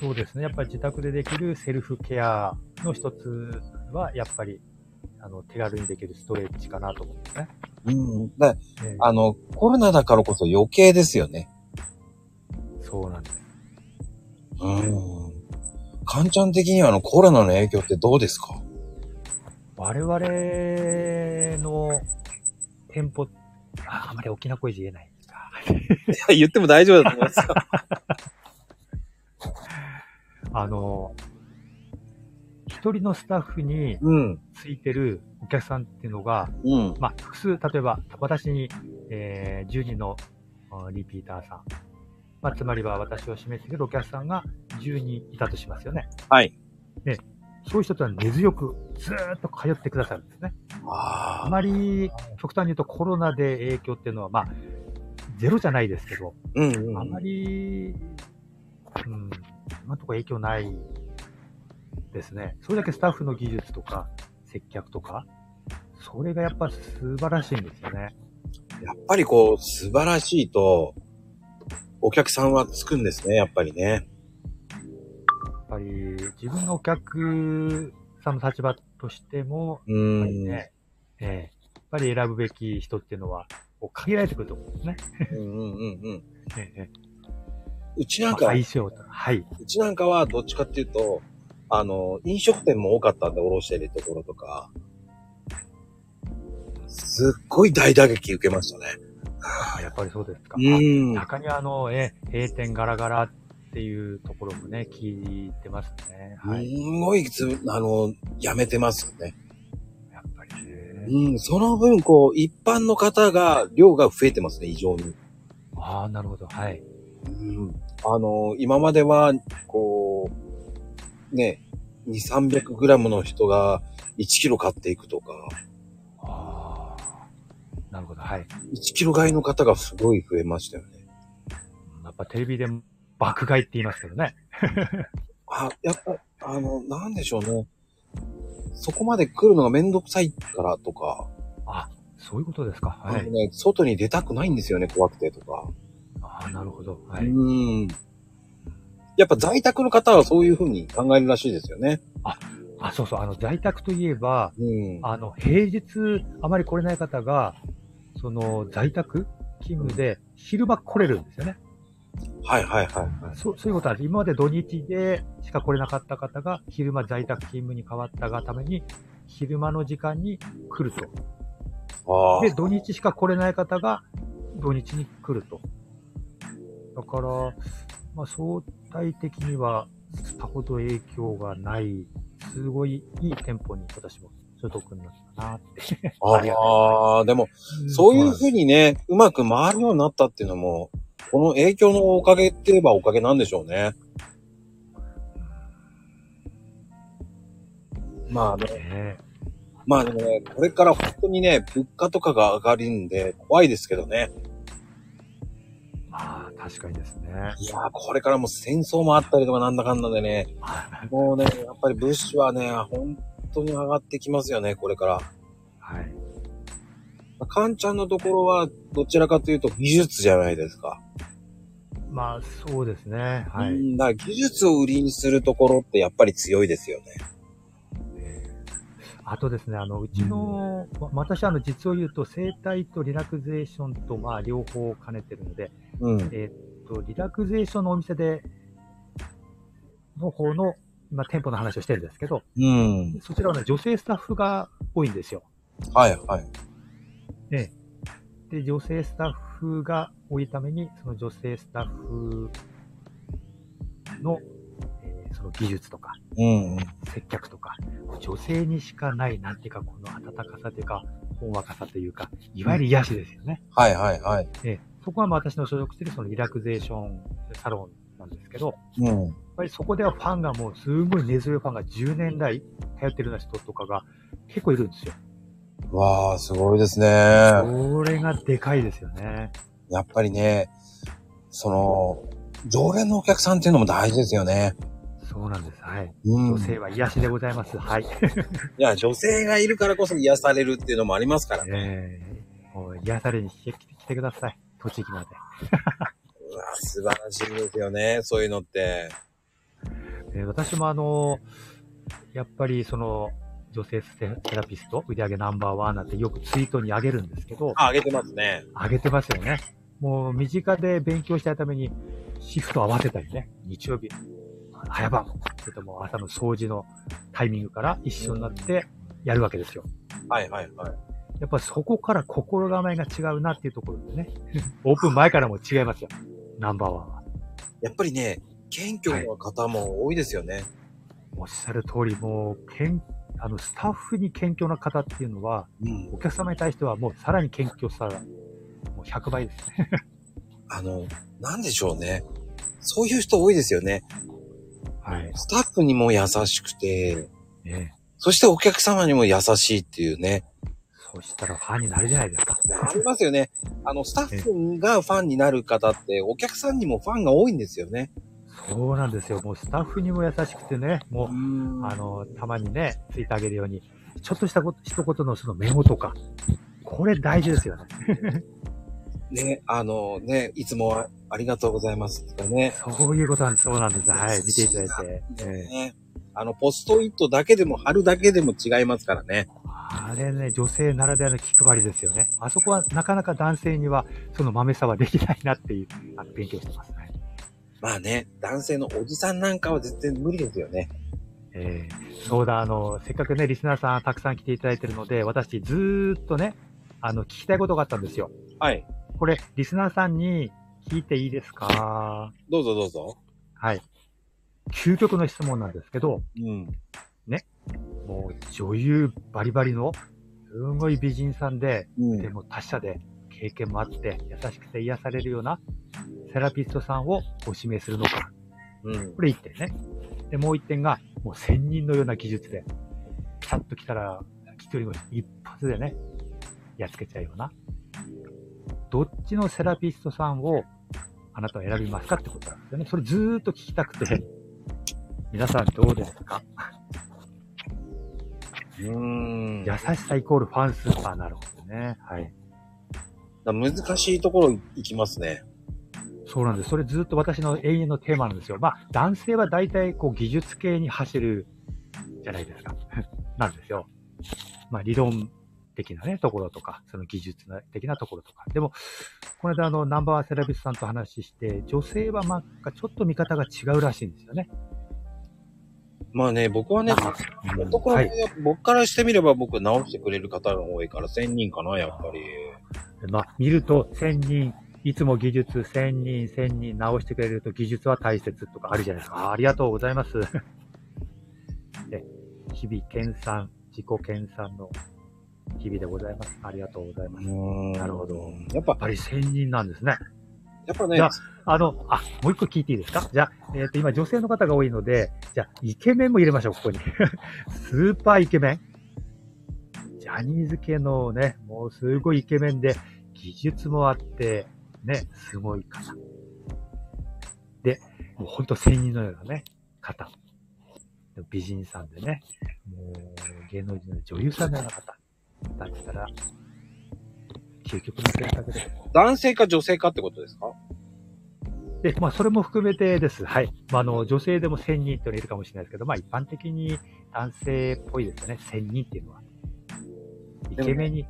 そうですね。やっぱり自宅でできるセルフケアの一つは、やっぱり、あの、手軽にできるストレッチかなと思うんですね。うん。だえーあの、コロナだからこそ余計ですよね。そうなんです。うん。かんちゃん的にはあの、コロナの影響ってどうですか？我々の店舗、ああまり大きな声で言えないですか。言っても大丈夫だと思いますよ。あの、一人のスタッフにうん。ついてるお客さんっていうのが、うん。まあ、複数、例えば、私に、えー10人のあリピーターさん。まあ、つまりは私を示してくれるお客さんが10人いたとしますよね。はい。そういう人とは根強くずーっと通ってくださるんですね。あああ。まり、極端に言うとコロナで影響っていうのは、まあ、ゼロじゃないですけど、うんうん。あまり、うん、今のところ影響ないですね。それだけスタッフの技術とか、接客とか、それがやっぱ素晴らしいんですよね。やっぱりこう、素晴らしいと、お客さんはつくんですね、やっぱりね。やっぱり、自分のお客さんの立場としても、うやっぱりん。ね、ええやっぱり選ぶべき人っていうのは、限られてくると思うんですね。うんうんうんうん。ええうちなんか、相性と。はい。うちなんかはどっちかっていうと、あの、飲食店も多かったんで、おろしてるところとか、すっごい大打撃受けましたね。あやっぱりそうですか。うん。中にはあの、え、閉店ガラガラっていうところもね、聞いてますね。はい。すんごいつ、あの、やめてますよね。やっぱりね。うん、その分、こう、一般の方が、量が増えてますね、異常に。ああ、なるほど。はい。うん。あの、今までは、こう、ね、2、300グラムの人が1キロ買っていくとか、ああ、なるほど。はい。1キロ買いの方がすごい増えましたよね。やっぱテレビでも爆買いって言いますけどね。あ、やっぱ、あの、なんでしょうね。そこまで来るのがめんどくさいからとか、そういうことですか。はいあの。ね、外に出たくないんですよね、怖くてとか。ああ、なるほど。はい。うん。やっぱ在宅の方はそういうふうに考えるらしいですよね。あ、そうそう。あの、在宅といえば、うん。あの、平日あまり来れない方が、その、在宅勤務で昼間来れるんですよね。はいはいはいはい。そう、そういうことは、今まで土日でしか来れなかった方が、昼間在宅勤務に変わったがために、昼間の時間に来ると。ああ。で、土日しか来れない方が、土日に来ると。だから、まあ、相対的には、さほど影響がない、すごいいい店舗に私も所属になったなって。ああ、でも、そういうふうにね、うまく回るようになったっていうのも、この影響のおかげって言えばおかげなんでしょうね。まあね、ねまあでもね、これから本当にね、物価とかが上がるんで怖いですけどね。まあ、確かにですね。いやー、これからも戦争もあったりとかなんだかんだでね、もうね、やっぱり物資はね、本当に上がってきますよね、これから。はい。カンちゃんのところは、どちらかというと技術じゃないですか。まあ、そうですね。はい。うんだから技術を売りにするところってやっぱり強いですよね。あとですね、あの、うちの、ま私、あの、実を言うと、生態とリラクゼーションと、まあ、両方兼ねてるので、うん。えーっと、リラクゼーションのお店で、の方の、今、店舗の話をしてるんですけど、うん。そちらはね、女性スタッフが多いんですよ。はい、はい。で、女性スタッフが多いために、その女性スタッフの、えーその技術とか、うん。接客とか、女性にしかない、なんていうか、この温かさというか、ほんわかさというか、いわゆる癒しですよね。はい、はい、はい。えーそこはまあ私の所属しているそのリラクゼーションサロンなんですけど、うん。やっぱりそこではファンがもうすごい根強いファンが10年来通ってるような人とかが結構いるんですよ。わー、すごいですね。これがでかいですよね。やっぱりね、その、常連のお客さんっていうのも大事ですよね。そうなんです。はい。うん。女性は癒しでございます。はい。いや、女性がいるからこそ癒されるっていうのもありますからね。えー、もう癒されに来て来てください。栃木まで。うわ素晴らしいですよね、そういうのって。えー私もあの、やっぱりその、女性セラピスト、売上ナンバーワンなんてよくツイートに上げるんですけど、あ、あげてますね。上げてますよね。もう身近で勉強したいために、シフト合わせたりね、日曜日、早番、それとも朝の掃除のタイミングから一緒になってやるわけですよ。はいはいはい。やっぱそこから心構えが違うなっていうところでね、オープン前からも違いますよ。ナンバーワンは。やっぱりね、謙虚な方も多いですよね。おっしゃる通り、もう、けん、あの、スタッフに謙虚な方っていうのは、うん。お客様に対してはもうさらに謙虚さが、もう100倍ですね。あの、なんでしょうね。そういう人多いですよね。はい。スタッフにも優しくて、ねそしてお客様にも優しいっていうね。そしたらファンになるじゃないですか。ありますよね。あの、スタッフがファンになる方って、お客さんにもファンが多いんですよね。そうなんですよ。もうスタッフにも優しくてね、もう、んあの、たまにね、ついてあげるように、ちょっとしたこと、一言のそのメモとか、これ大事ですよね。ね、あのね、いつもあありがとうございますとかね。そういうことなんです。そうなんです。はい。見ていただいて。ええねあの、ポストイットだけでも貼るだけでも違いますからね。あれね、女性ならではの気配りですよね。あそこはなかなか男性には、その豆さはできないなっていう、あの、勉強してますね。まあね、男性のおじさんなんかは絶対無理ですよね。ええそうだ、あの、せっかくね、リスナーさんたくさん来ていただいてるので、私ずーっとね、あの、聞きたいことがあったんですよ。はい。これ、リスナーさんに聞いていいですか？どうぞどうぞ。はい。究極の質問なんですけど、うん。もう女優バリバリの、すごい美人さんで、うんでも達者で経験もあって、優しくて癒されるようなセラピストさんをご指名するのか。うん。これ一点ね。で、もう一点が、もう仙人のような技術で、ピタッと来たら、一人も一発でね、やっつけちゃうような。どっちのセラピストさんをあなたは選びますかってことなんですよね。それずーっと聞きたくて、皆さんどうですか？うーん。優しさイコールファンスーパーなるほどね。はい。難しいところ行きますね。そうなんです。それずっと私の永遠のテーマなんですよ。まあ、男性は大体こう技術系に走るじゃないですか。なんですよ。まあ、理論的なね、ところとか、その技術的なところとか。でも、この間あの、ナンバーワンセラピストさんと話して、女性はまあ、ちょっと見方が違うらしいんですよね。まあね、僕はね、うん男の子はい。僕からしてみれば僕直してくれる方が多いから1000人かな、やっぱり。まあ、見ると、1000人、いつも技術1000人、1000人直してくれると技術は大切とかあるじゃないですか。あありがとうございます。で、日々研鑽、自己研鑽の日々でございます。ありがとうございます。やっななるほどやっぱ、ぱり1000人なんですね。やっぱねじゃ、あ、あの、あ、もう一個聞いていいですか？じゃあ、えっ、と、今女性の方が多いので、じゃあ、イケメンも入れましょう、ここに。スーパーイケメンジャニーズ系のね、もうすごいイケメンで、技術もあって、ね、すごい方。で、もうほんと仙人のようなね、方。美人さんでね、もう芸能人の女優さんのような方。だったら、究極の選択で。男性か女性かってことですか？で、まあ、それも含めてです。はい。まあ、あの、女性でも1000人っていうのいるかもしれないですけど、まあ、一般的に男性っぽいですよね。1000人っていうのは。イケメンに、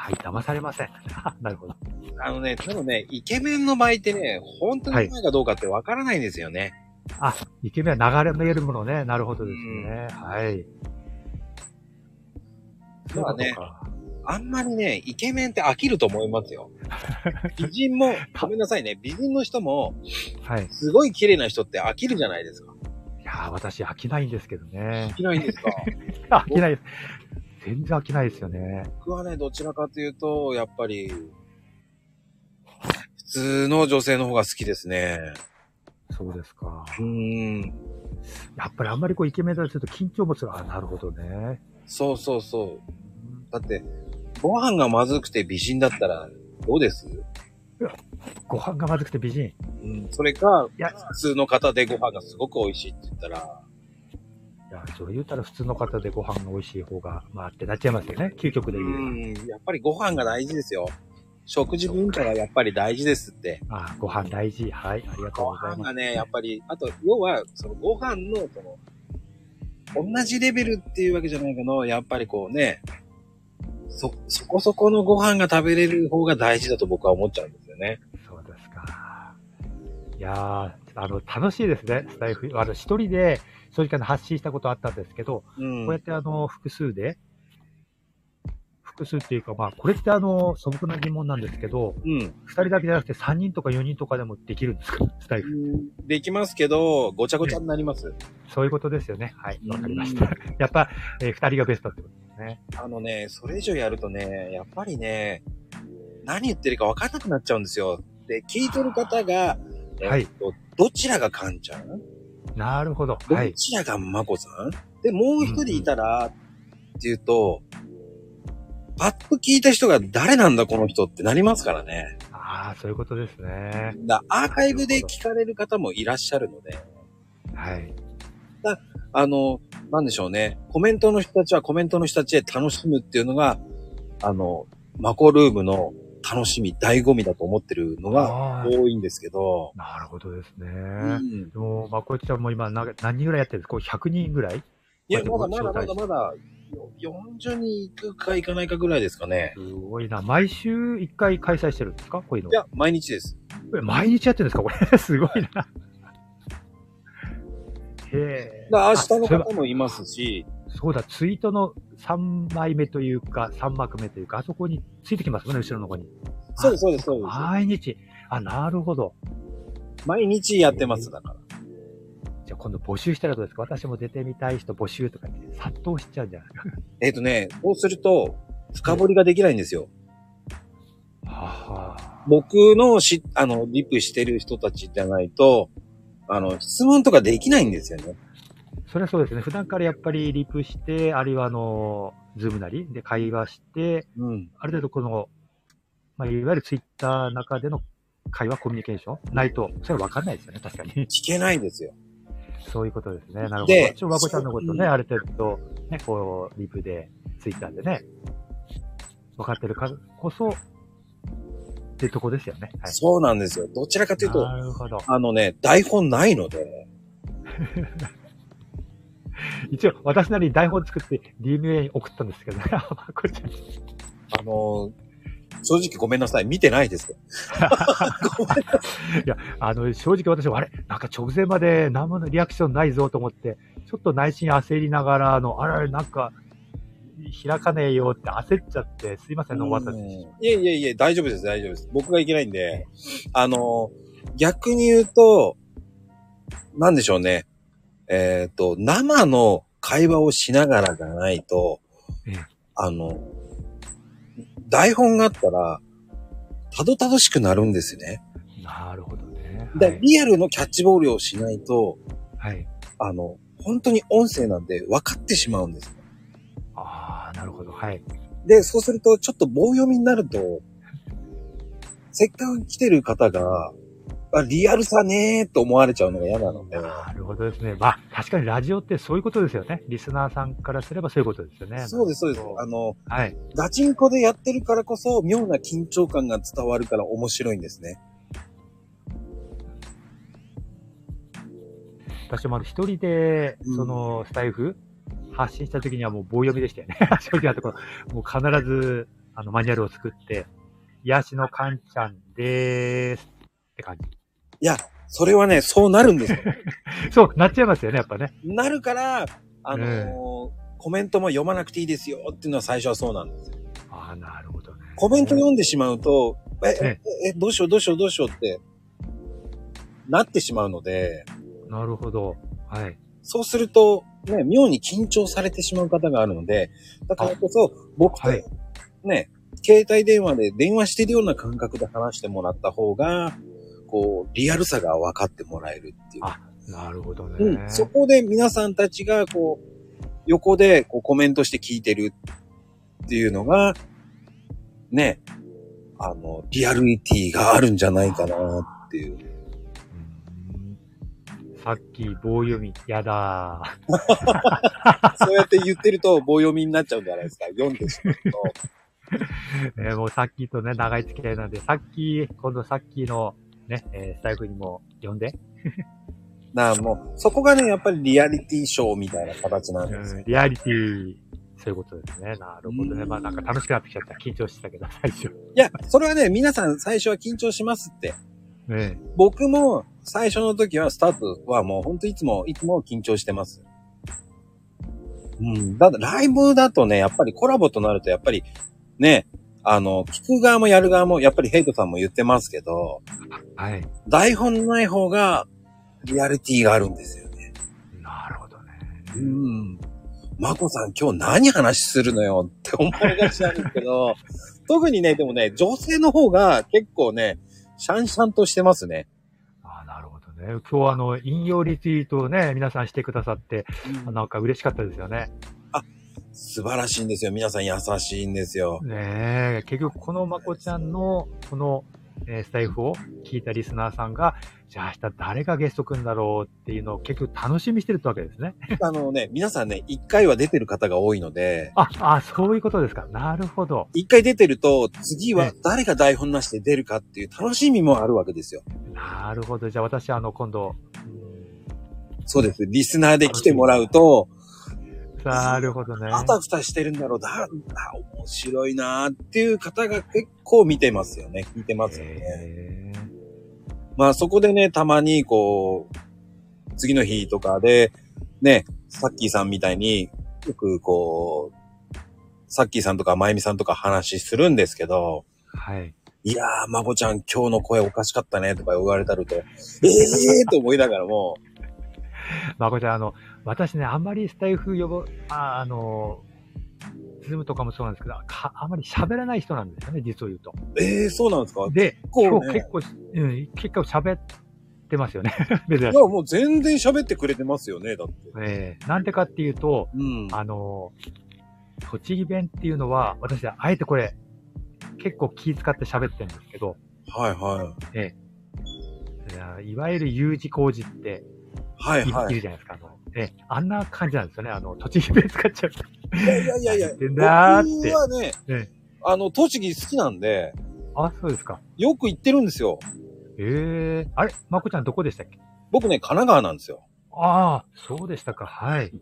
はい、騙されません。なるほど。あのね、でもね、イケメンの場合ってね、本当にうまいかどうかってわからないんですよね。あ、イケメンは流れの得るものね。なるほどですね。はい。そういうことかあんまりね、イケメンって飽きると思いますよ。美人も、ごめんなさいね、美人の人も、はい。すごい綺麗な人って飽きるじゃないですか。いやー、私飽きないんですけどね飽。きないんですか？飽きないです。全然飽きないですよね。僕はね、どちらかというと、やっぱり、普通の女性の方が好きですね。そうですか。うーん。やっぱりあんまりこうイケメンだとちょっと緊張もする。あ、なるほどね。そうそうそう。だって、ご飯がまずくて美人だったら、どうです？ご飯がまずくて美人。うん。それか、普通の方でご飯がすごく美味しいって言ったら、いや、それ言ったら普通の方でご飯が美味しい方が、まあってなっちゃいますよね。究極でう言えば。ん。やっぱりご飯が大事ですよ。食事文化がやっぱり大事ですって。あご飯大事。はい。ありがとうごございます。飯がね、やっぱり、あと、要は、そのご飯の、その、同じレベルっていうわけじゃないけど、やっぱりこうね、そ、そこそこのご飯が食べれる方が大事だと僕は思っちゃうんですよね。そうですか。いやー、あの、楽しいですね。スタイフ。あの、一人で、正直あの発信したことあったんですけど、うん。こうやってあの、複数で、複数っていうか、まあ、これってあの、素朴な疑問なんですけど、うん。二人だけじゃなくて三人とか四人とかでもできるんですか？スタイフ。できますけど、ごちゃごちゃになります。そういうことですよね。はい。わかりました。やっぱ、えー二人がベストってことですね。あのね、それ以上やるとね、やっぱりね、何言ってるか分かんなくなっちゃうんですよ。で、聞いてる方が、はいえっとどちらがカンちゃん？なるほど。どはい。ちらがマコさん？で、もう一人いたら、っていうと、パッと聞いた人が誰なんだこの人ってなりますからね。ああ、そういうことですね。だアーカイブで聞かれる方もいらっしゃるので、はい。あの、なんでしょうね。コメントの人たちはコメントの人たちで楽しむっていうのが、あの、マコルームの楽しみ、醍醐味だと思ってるのが多いんですけど、なるほどですね。うんでも、まあ、こいつはもう今な、何人ぐらいやってるんですか？これ100人ぐらい？いや、まだまだまだまだ、40人行くか行かないかぐらいですかね。すごいな。毎週1回開催してるんですか？こういうの。いや、毎日です。え毎日やってるんですか？これ。すごいな。へえ。だ明日の方もいますし、そうだ、ツイートの3枚目というか、3幕目というか、あそこについてきますよね、後ろの方に。そうです、そうです、そうです。毎日。あ、なるほど。毎日やってます、だから。じゃあ今度募集したらどうですか？私も出てみたい人募集とかって殺到しちゃうんじゃない？ですか。えっ、とね、そうすると、深掘りができないんですよ。はあ。僕のし、あの、リプしてる人たちじゃないと、あの、質問とかできないんですよね。それはそうですね。普段からやっぱりリプして、あるいはあの、ズームなりで会話して、うん。ある程度この、まあ、いわゆるツイッターの中での会話、コミュニケーションないと、それは分かんないですよね、確かに。聞けないですよ。そういうことですね。なるほど。でちょ、和子ちゃんのことね、うんある程度、ね、こう、リプで、ツイッターでね、分かってるからこそ、っていうとこですよね。はい。そうなんですよ。どちらかというと。あのね、台本ないので、一応、私なりに台本作って DMA に送ったんですけどね。あの、正直ごめんなさい。見てないですよ。いや、あの、正直私は、あれ？なんか直前まで何もリアクションないぞと思って、ちょっと内心焦りながら、あの、あれ、なんか、開かねえよって焦っちゃって、すいません、お待たせしいえいえいえ、大丈夫です、大丈夫です。僕がいけないんで、あの、逆に言うと、なんでしょうね。えっ、と、生の会話をしながらじゃないとええ、あの、台本があったら、たどたどしくなるんですよね。なるほどね。はで、い。リアルのキャッチボールをしないと、はい、あの、本当に音声なんで分かってしまうんです。ああ、なるほど。はい。で、そうすると、ちょっと棒読みになると、せっかく来てる方が、あリアルさねーと思われちゃうのが嫌なので。なるほどですね。まあ、確かにラジオってそういうことですよね。リスナーさんからすればそういうことですよね。そうです、そうです。あの、はい。ガチンコでやってるからこそ、妙な緊張感が伝わるから面白いんですね。私もあの一人でう、んその、スタイフ発信した時にはもう棒読みでしたよね。正直なところ、もう必ず、あの、マニュアルを作って、癒しのかんちゃんでーすって感じ。いや、それはね、そうなるんですよ。そう、なっちゃいますよね、やっぱね。なるから、あのーえコメントも読まなくていいですよっていうのは最初はそうなんですよ。ああ、なるほどね。コメント読んでしまうと、え、ええ、えどうしようどうしようどうしようって、なってしまうので、なるほど。はい。そうすると、ね、妙に緊張されてしまう方があるので、だからこそ、僕と、はいね、携帯電話で電話してるような感覚で話してもらった方が、こう、リアルさが分かってもらえるっていう。あなるほどね。うん、そこで皆さんたちが、こう、横でこうコメントして聞いてるっていうのが、ね、あの、リアリティがあるんじゃないかなっていう。うんさっき棒読み、やだ そうやって言ってると棒読みになっちゃうんじゃないですか。読んでしまうと。ー。えーもうさっきとね、長い付き合いなんで、さっき、今度さっきのね、えースタイフにも呼んで、なあ、もう、そこがね、やっぱりリアリティショーみたいな形なんですよ。うんリアリティ、そういうことですね。なるほどね。うんまあなんか楽しくなってきちゃった。緊張してたけど、最初。いや、それはね、皆さん最初は緊張しますって。ね僕も最初の時はスタートはもうほんといつも、いつも緊張してます。うん。だってライブだとね、やっぱりコラボとなるとやっぱりね、あの、聞く側もやる側も、やっぱりヘイトさんも言ってますけど、はい。台本のない方がリアリティがあるんですよね。なるほどね。うん。マコさん今日何話するのよって思いがちなんですけど、特にね、でもね、女性の方が結構ね、シャンシャンとしてますね。あなるほどね。今日あの、引用リツイートをね、皆さんしてくださって、なんか嬉しかったですよね。素晴らしいんですよ。皆さん優しいんですよ。ねえ、結局このまこちゃんの、この、えースタイフを聞いたリスナーさんが、じゃあ明日誰がゲスト来るんだろうっていうのを結局楽しみにしてるってわけですね。あのね、皆さんね、一回は出てる方が多いので、あ、あ、そういうことですか。なるほど。一回出てると、次はえ誰が台本なしで出るかっていう楽しみもあるわけですよ。なるほど。じゃあ私、あの、今度、そうです。リスナーで来てもらうと、なるほどね。あたふたしてるんだろう。だ、あ面白いなーっていう方が結構見てますよね。聞いてますよね。まあそこでね、たまにこう、次の日とかで、ね、さっきーさんみたいに、よくこう、さっきーさんとかまゆみさんとか話するんですけど、はい。いやー、まこちゃん今日の声おかしかったねとか言われたると、ええーと思いながらも、まこちゃん、あの、私ね、あんまりスタイフ呼ぶ、あ、あの、ズームとかもそうなんですけど、かあんまり喋らない人なんですよね、実を言うと。ええー、そうなんですか？で、構ね結構、うん、結構喋ってますよね。いいや、もう全然喋ってくれてますよね、だって。えーなんでかっていうと、うん。あの、栃木弁っていうのは、私はあえてこれ、結構気使って喋ってるんですけど、はいはい。いやいわゆる U 字工事ってい,、はいはいい。るじゃないですか。あのええあんな感じなんですよね。あの、栃木弁使っちゃうと。いやいやいやいや、僕はね、えあの、栃木好きなんで、あ、そうですか。よく行ってるんですよ。ええあれまこちゃんどこでしたっけ？僕ね、神奈川なんですよ。ああ、そうでしたか。はい。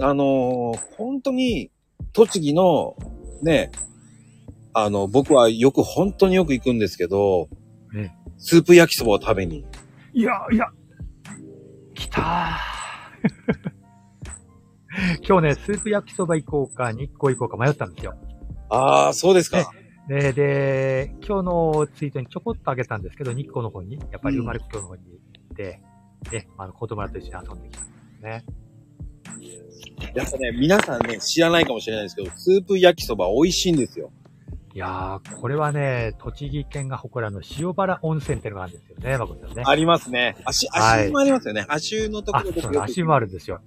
あのー本当に、栃木の、ね、あの、僕はよく、本当によく行くんですけど、えスープ焼きそばを食べに。いや、いや、来たー 今日ね、スープ焼きそば行こうか、日光行こうか迷ったんですよ。ああ、そうですか。で、で、今日のツイートにちょこっとあげたんですけど、日光の方に、やっぱり生まれ故郷の方に行って、ね、あの、子供らと一緒に遊んできたんですね。やっぱね、皆さんね、知らないかもしれないですけど、スープ焼きそば美味しいんですよ。いやー、これはね、栃木県が誇るあの、塩原温泉ってのがあるんですよね、まこちゃんね。ありますね。足、はい足もありますよね。足のとこあ、ろ僕よく足もあるんですよ。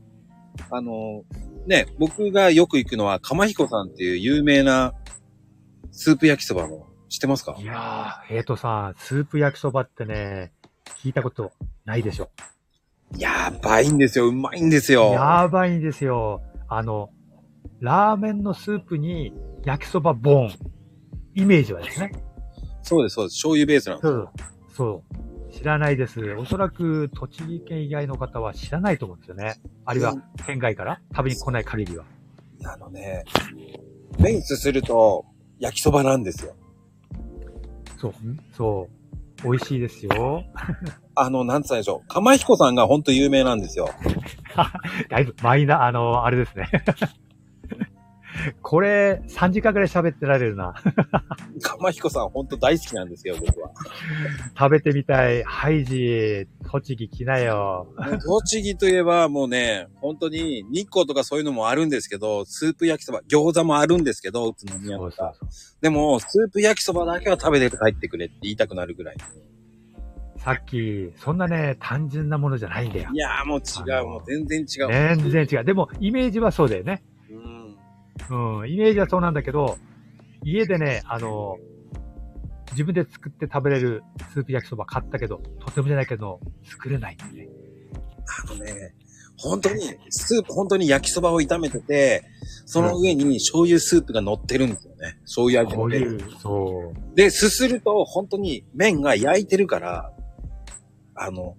あの、ね、僕がよく行くのは、釜彦さんっていう有名なスープ焼きそばの、知ってますか？いやー、えーとさ、スープ焼きそばってね、聞いたことないでしょ。やばいんですよ。うまいんですよ。やばいんですよ。あの、ラーメンのスープに焼きそばボン。イメージはですね。そうです、そうです。醤油ベースなんですそう。そう。知らないです。おそらく栃木県以外の方は知らないと思うんですよね。あるいは県外から？食べに来ない限りは。あのね、ベースすると焼きそばなんですよ。そう。そう。美味しいですよ。あの、なんつったんでしょう。釜彦さんがほんと有名なんですよ。だいぶマイナー、あの、あれですね。これ、3時間くらい喋ってられるな。釜彦さんほんと大好きなんですよ、僕は。食べてみたい。ハイジ、栃木来なよ。栃木といえばもうね、本当に日光とかそういうのもあるんですけど、スープ焼きそば、餃子もあるんですけど、宇都宮とか。でも、スープ焼きそばだけは食べて帰ってくれって言いたくなるぐらい。さっき、そんなね、単純なものじゃないんだよい。やーもう違う、もう全然違う。全然違う。でも、イメージはそうだよね。うん。うん、イメージはそうなんだけど、家でね、あの、自分で作って食べれるスープ焼きそば買ったけど、とてもじゃないけど、作れないんだよね。あのね、本当に、スープ、本当に焼きそばを炒めてて、その上に醤油スープが乗ってるんですよね。醤油味のねこういう、そう。で、すすると、本当に麺が焼いてるから、あの、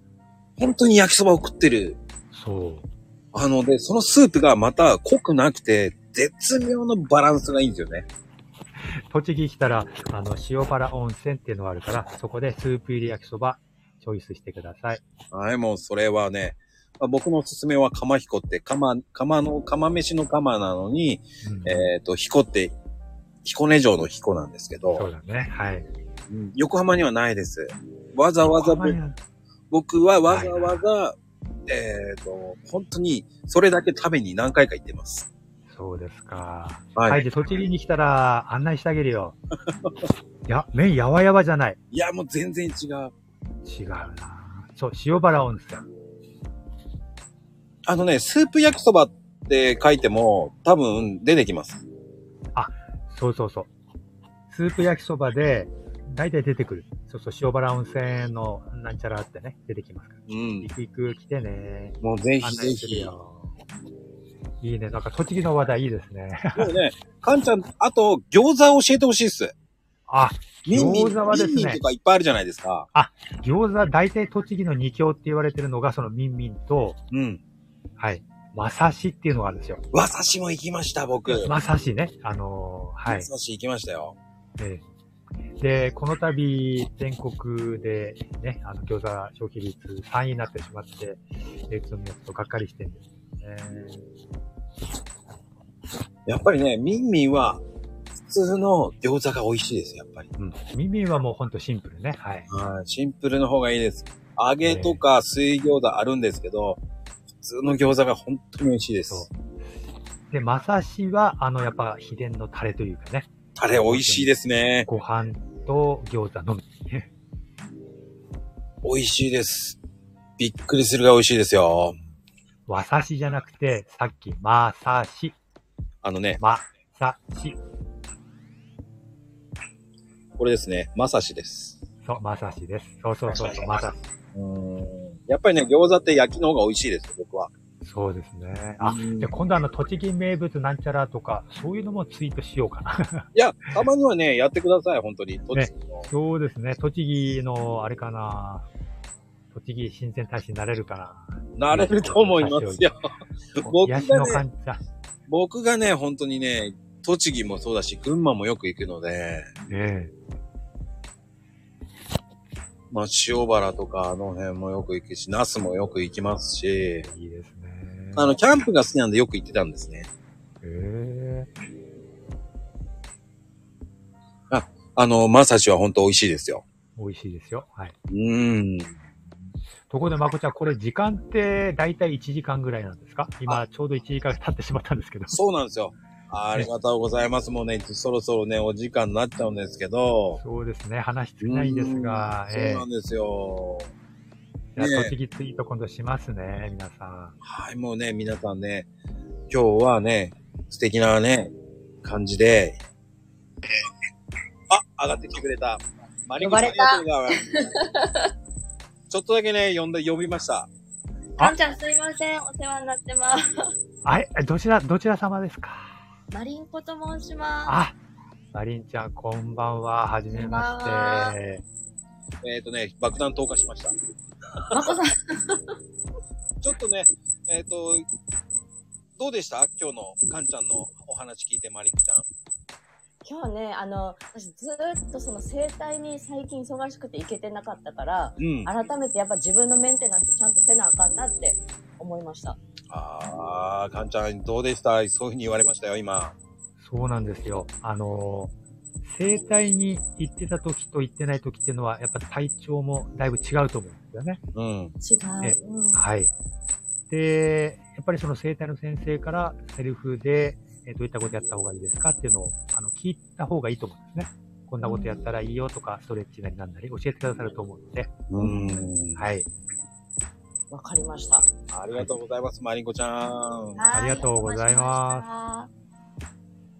本当に焼きそばを食ってる。そう。あの、で、そのスープがまた濃くなくて、絶妙のバランスがいいんですよね。栃木来たら、あの、塩原温泉っていうのがあるから、そこでスープ入り焼きそば、チョイスしてください。はい、もうそれはね、まあ僕のおすすめは釜彦って、釜、釜の、釜飯の釜なのに、うんえっ、と、彦って、彦根城の彦なんですけど、そうだね。はい。うん横浜にはないです。わざわざ僕は僕はわざわざ、えっ、と、本当に、それだけ食べに何回か行ってます。そうですか。ははいい。で、栃木に来たら案内してあげるよ。い や、麺やわやわじゃない。いや、もう全然違う。違うなそう、塩原温泉。あのね、スープ焼きそばって書いても、多分出てきます。そうそうそう。スープ焼きそばで、大体出てくる。そうそう、塩原温泉のなんちゃらってね、出てきますから。うん行。く行く、来てね。もうぜひぜ案内するひ。よ。いいね。なんか栃木の話題いいですね。もうね、かんちゃん、あと、餃子教えてほしいっす。あ、餃子はですねミンミンとかいっぱいあるじゃないですか。餃子、大体栃木の二強って言われてるのが、そのミンミンと、うん。はい、まさしっていうのがあるんですよ。わさしも行きました、僕。まさしね。あのーはいわ。さし行きましたよ。ええで、この度、全国でね、あの、餃子消費率3位になってしまって、えー、ちょっとがっかりしてるんですね。やっぱりね、ミンミンは、普通の餃子が美味しいです、やっぱり。うん。耳はもうほんとシンプルね。はい。はい、シンプルの方がいいです。揚げとか水餃子あるんですけど、普通の餃子が本当に美味しいです。で、まさしは、あの、やっぱ秘伝のタレというかね、あれ美味しいですね。ご飯と餃子のみ。美味しいです。びっくりするが美味しいですよ。わさしじゃなくて、さっき、まさし、あのね、まさし。これですね、まさしです。そう、まさしです。そうそうそうそう、まさし。うーん。やっぱりね、餃子って焼きの方が美味しいです、僕は。そうですね。あ、うんで、今度あの、栃木名物なんちゃらとか、そういうのもツイートしようかな。いや、たまにはね、やってください、本当に。栃木の。そうですね。栃木の、あれかな。栃木親善大使になれるかなれると思いますよ。な。僕がね。僕がね、本当にね、栃木もそうだし、群馬もよく行くので、ねまあ、塩原とかあの辺もよく行くし、那須もよく行きますし、え。いいですね。あの、キャンプが好きなんでよく行ってたんですね。へえ。あの、まさしは本当美味しいですよ。美味しいですよ。はい。うーん。ところで、まこちゃん、これ時間って大体1時間ぐらいなんですか？今、ちょうど1時間経ってしまったんですけど。そうなんですよ。ありがとうございます。もうね、そろそろね、お時間になっちゃうんですけど。そうですね。話尽きないんですが、そうなんですよ。じゃあ栃木ツイート今度しますね、皆さん。はい、もうね、皆さんね、今日はね、素敵なね、感じで、あ、上がってきてくれた。マリコさんありがとうございます。ちょっとだけね、呼んで、呼びました。ああんちゃんすいません。お世話になってます。あれ、どちら、どちら様ですか？マリンコと申しまあ、マリンちゃん、こんばんは。はじめまして。えっ、とね、爆弾投下しました。す。まこさん、ちょっとね、えっ、と、どうでした？今日のカンちゃんのお話聞いて、マリンクちゃん。今日ね、あの、私ずーっとその生態に最近忙しくて行けてなかったから、うん。改めてやっぱ自分のメンテナンスちゃんとせなあかんなって思いました。あー、カンちゃんどうでした？そういう風に言われましたよ、今。そうなんですよ。あのー、生体に行ってた時と行ってない時っていうのは、やっぱ体調もだいぶ違うと思うんですよね。うん。違えう。うんはい。で、やっぱりその生体の先生からセルフで、えーどういったことやった方がいいですかっていうのを、あの、聞いた方がいいと思うんですね。こんなことやったらいいよとか、ストレッチなりなんなり教えてくださると思うので、うん。はい。わかりました。ありがとうございます、マリンコちゃん。ありがとうございま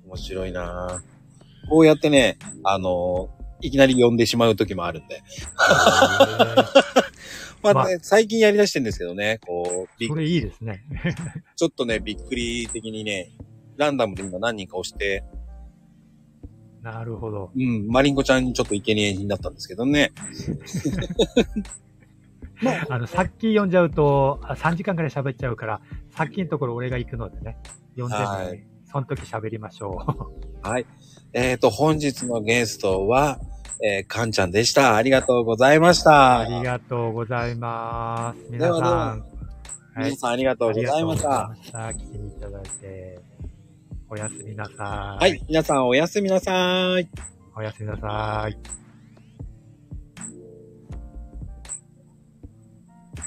面白いなこうやってね、あのいきなり呼んでしまう時もあるんで。まあ、まあね、最近やり出してんですけどね、こう、びっそれいいですね。ちょっとね、びっくり的にね、ランダムで今何人か押して、なるほど。うん、マリンコちゃんにちょっと生贄になったんですけどね。あの、さっき読んじゃうと、あ3時間くらい喋っちゃうから、さっきのところ俺が行くのでね、読んではいね、その時喋りましょう。はい。えっ、と、本日のゲストは、えー、かんちゃんでした。ありがとうございました。ありがとうございます。皆ではではさん。皆さんありがとうございました。ありがとうございました。来ていただいて。おやすみなさい。はい。皆さんおやすみなさい。おやすみなさい。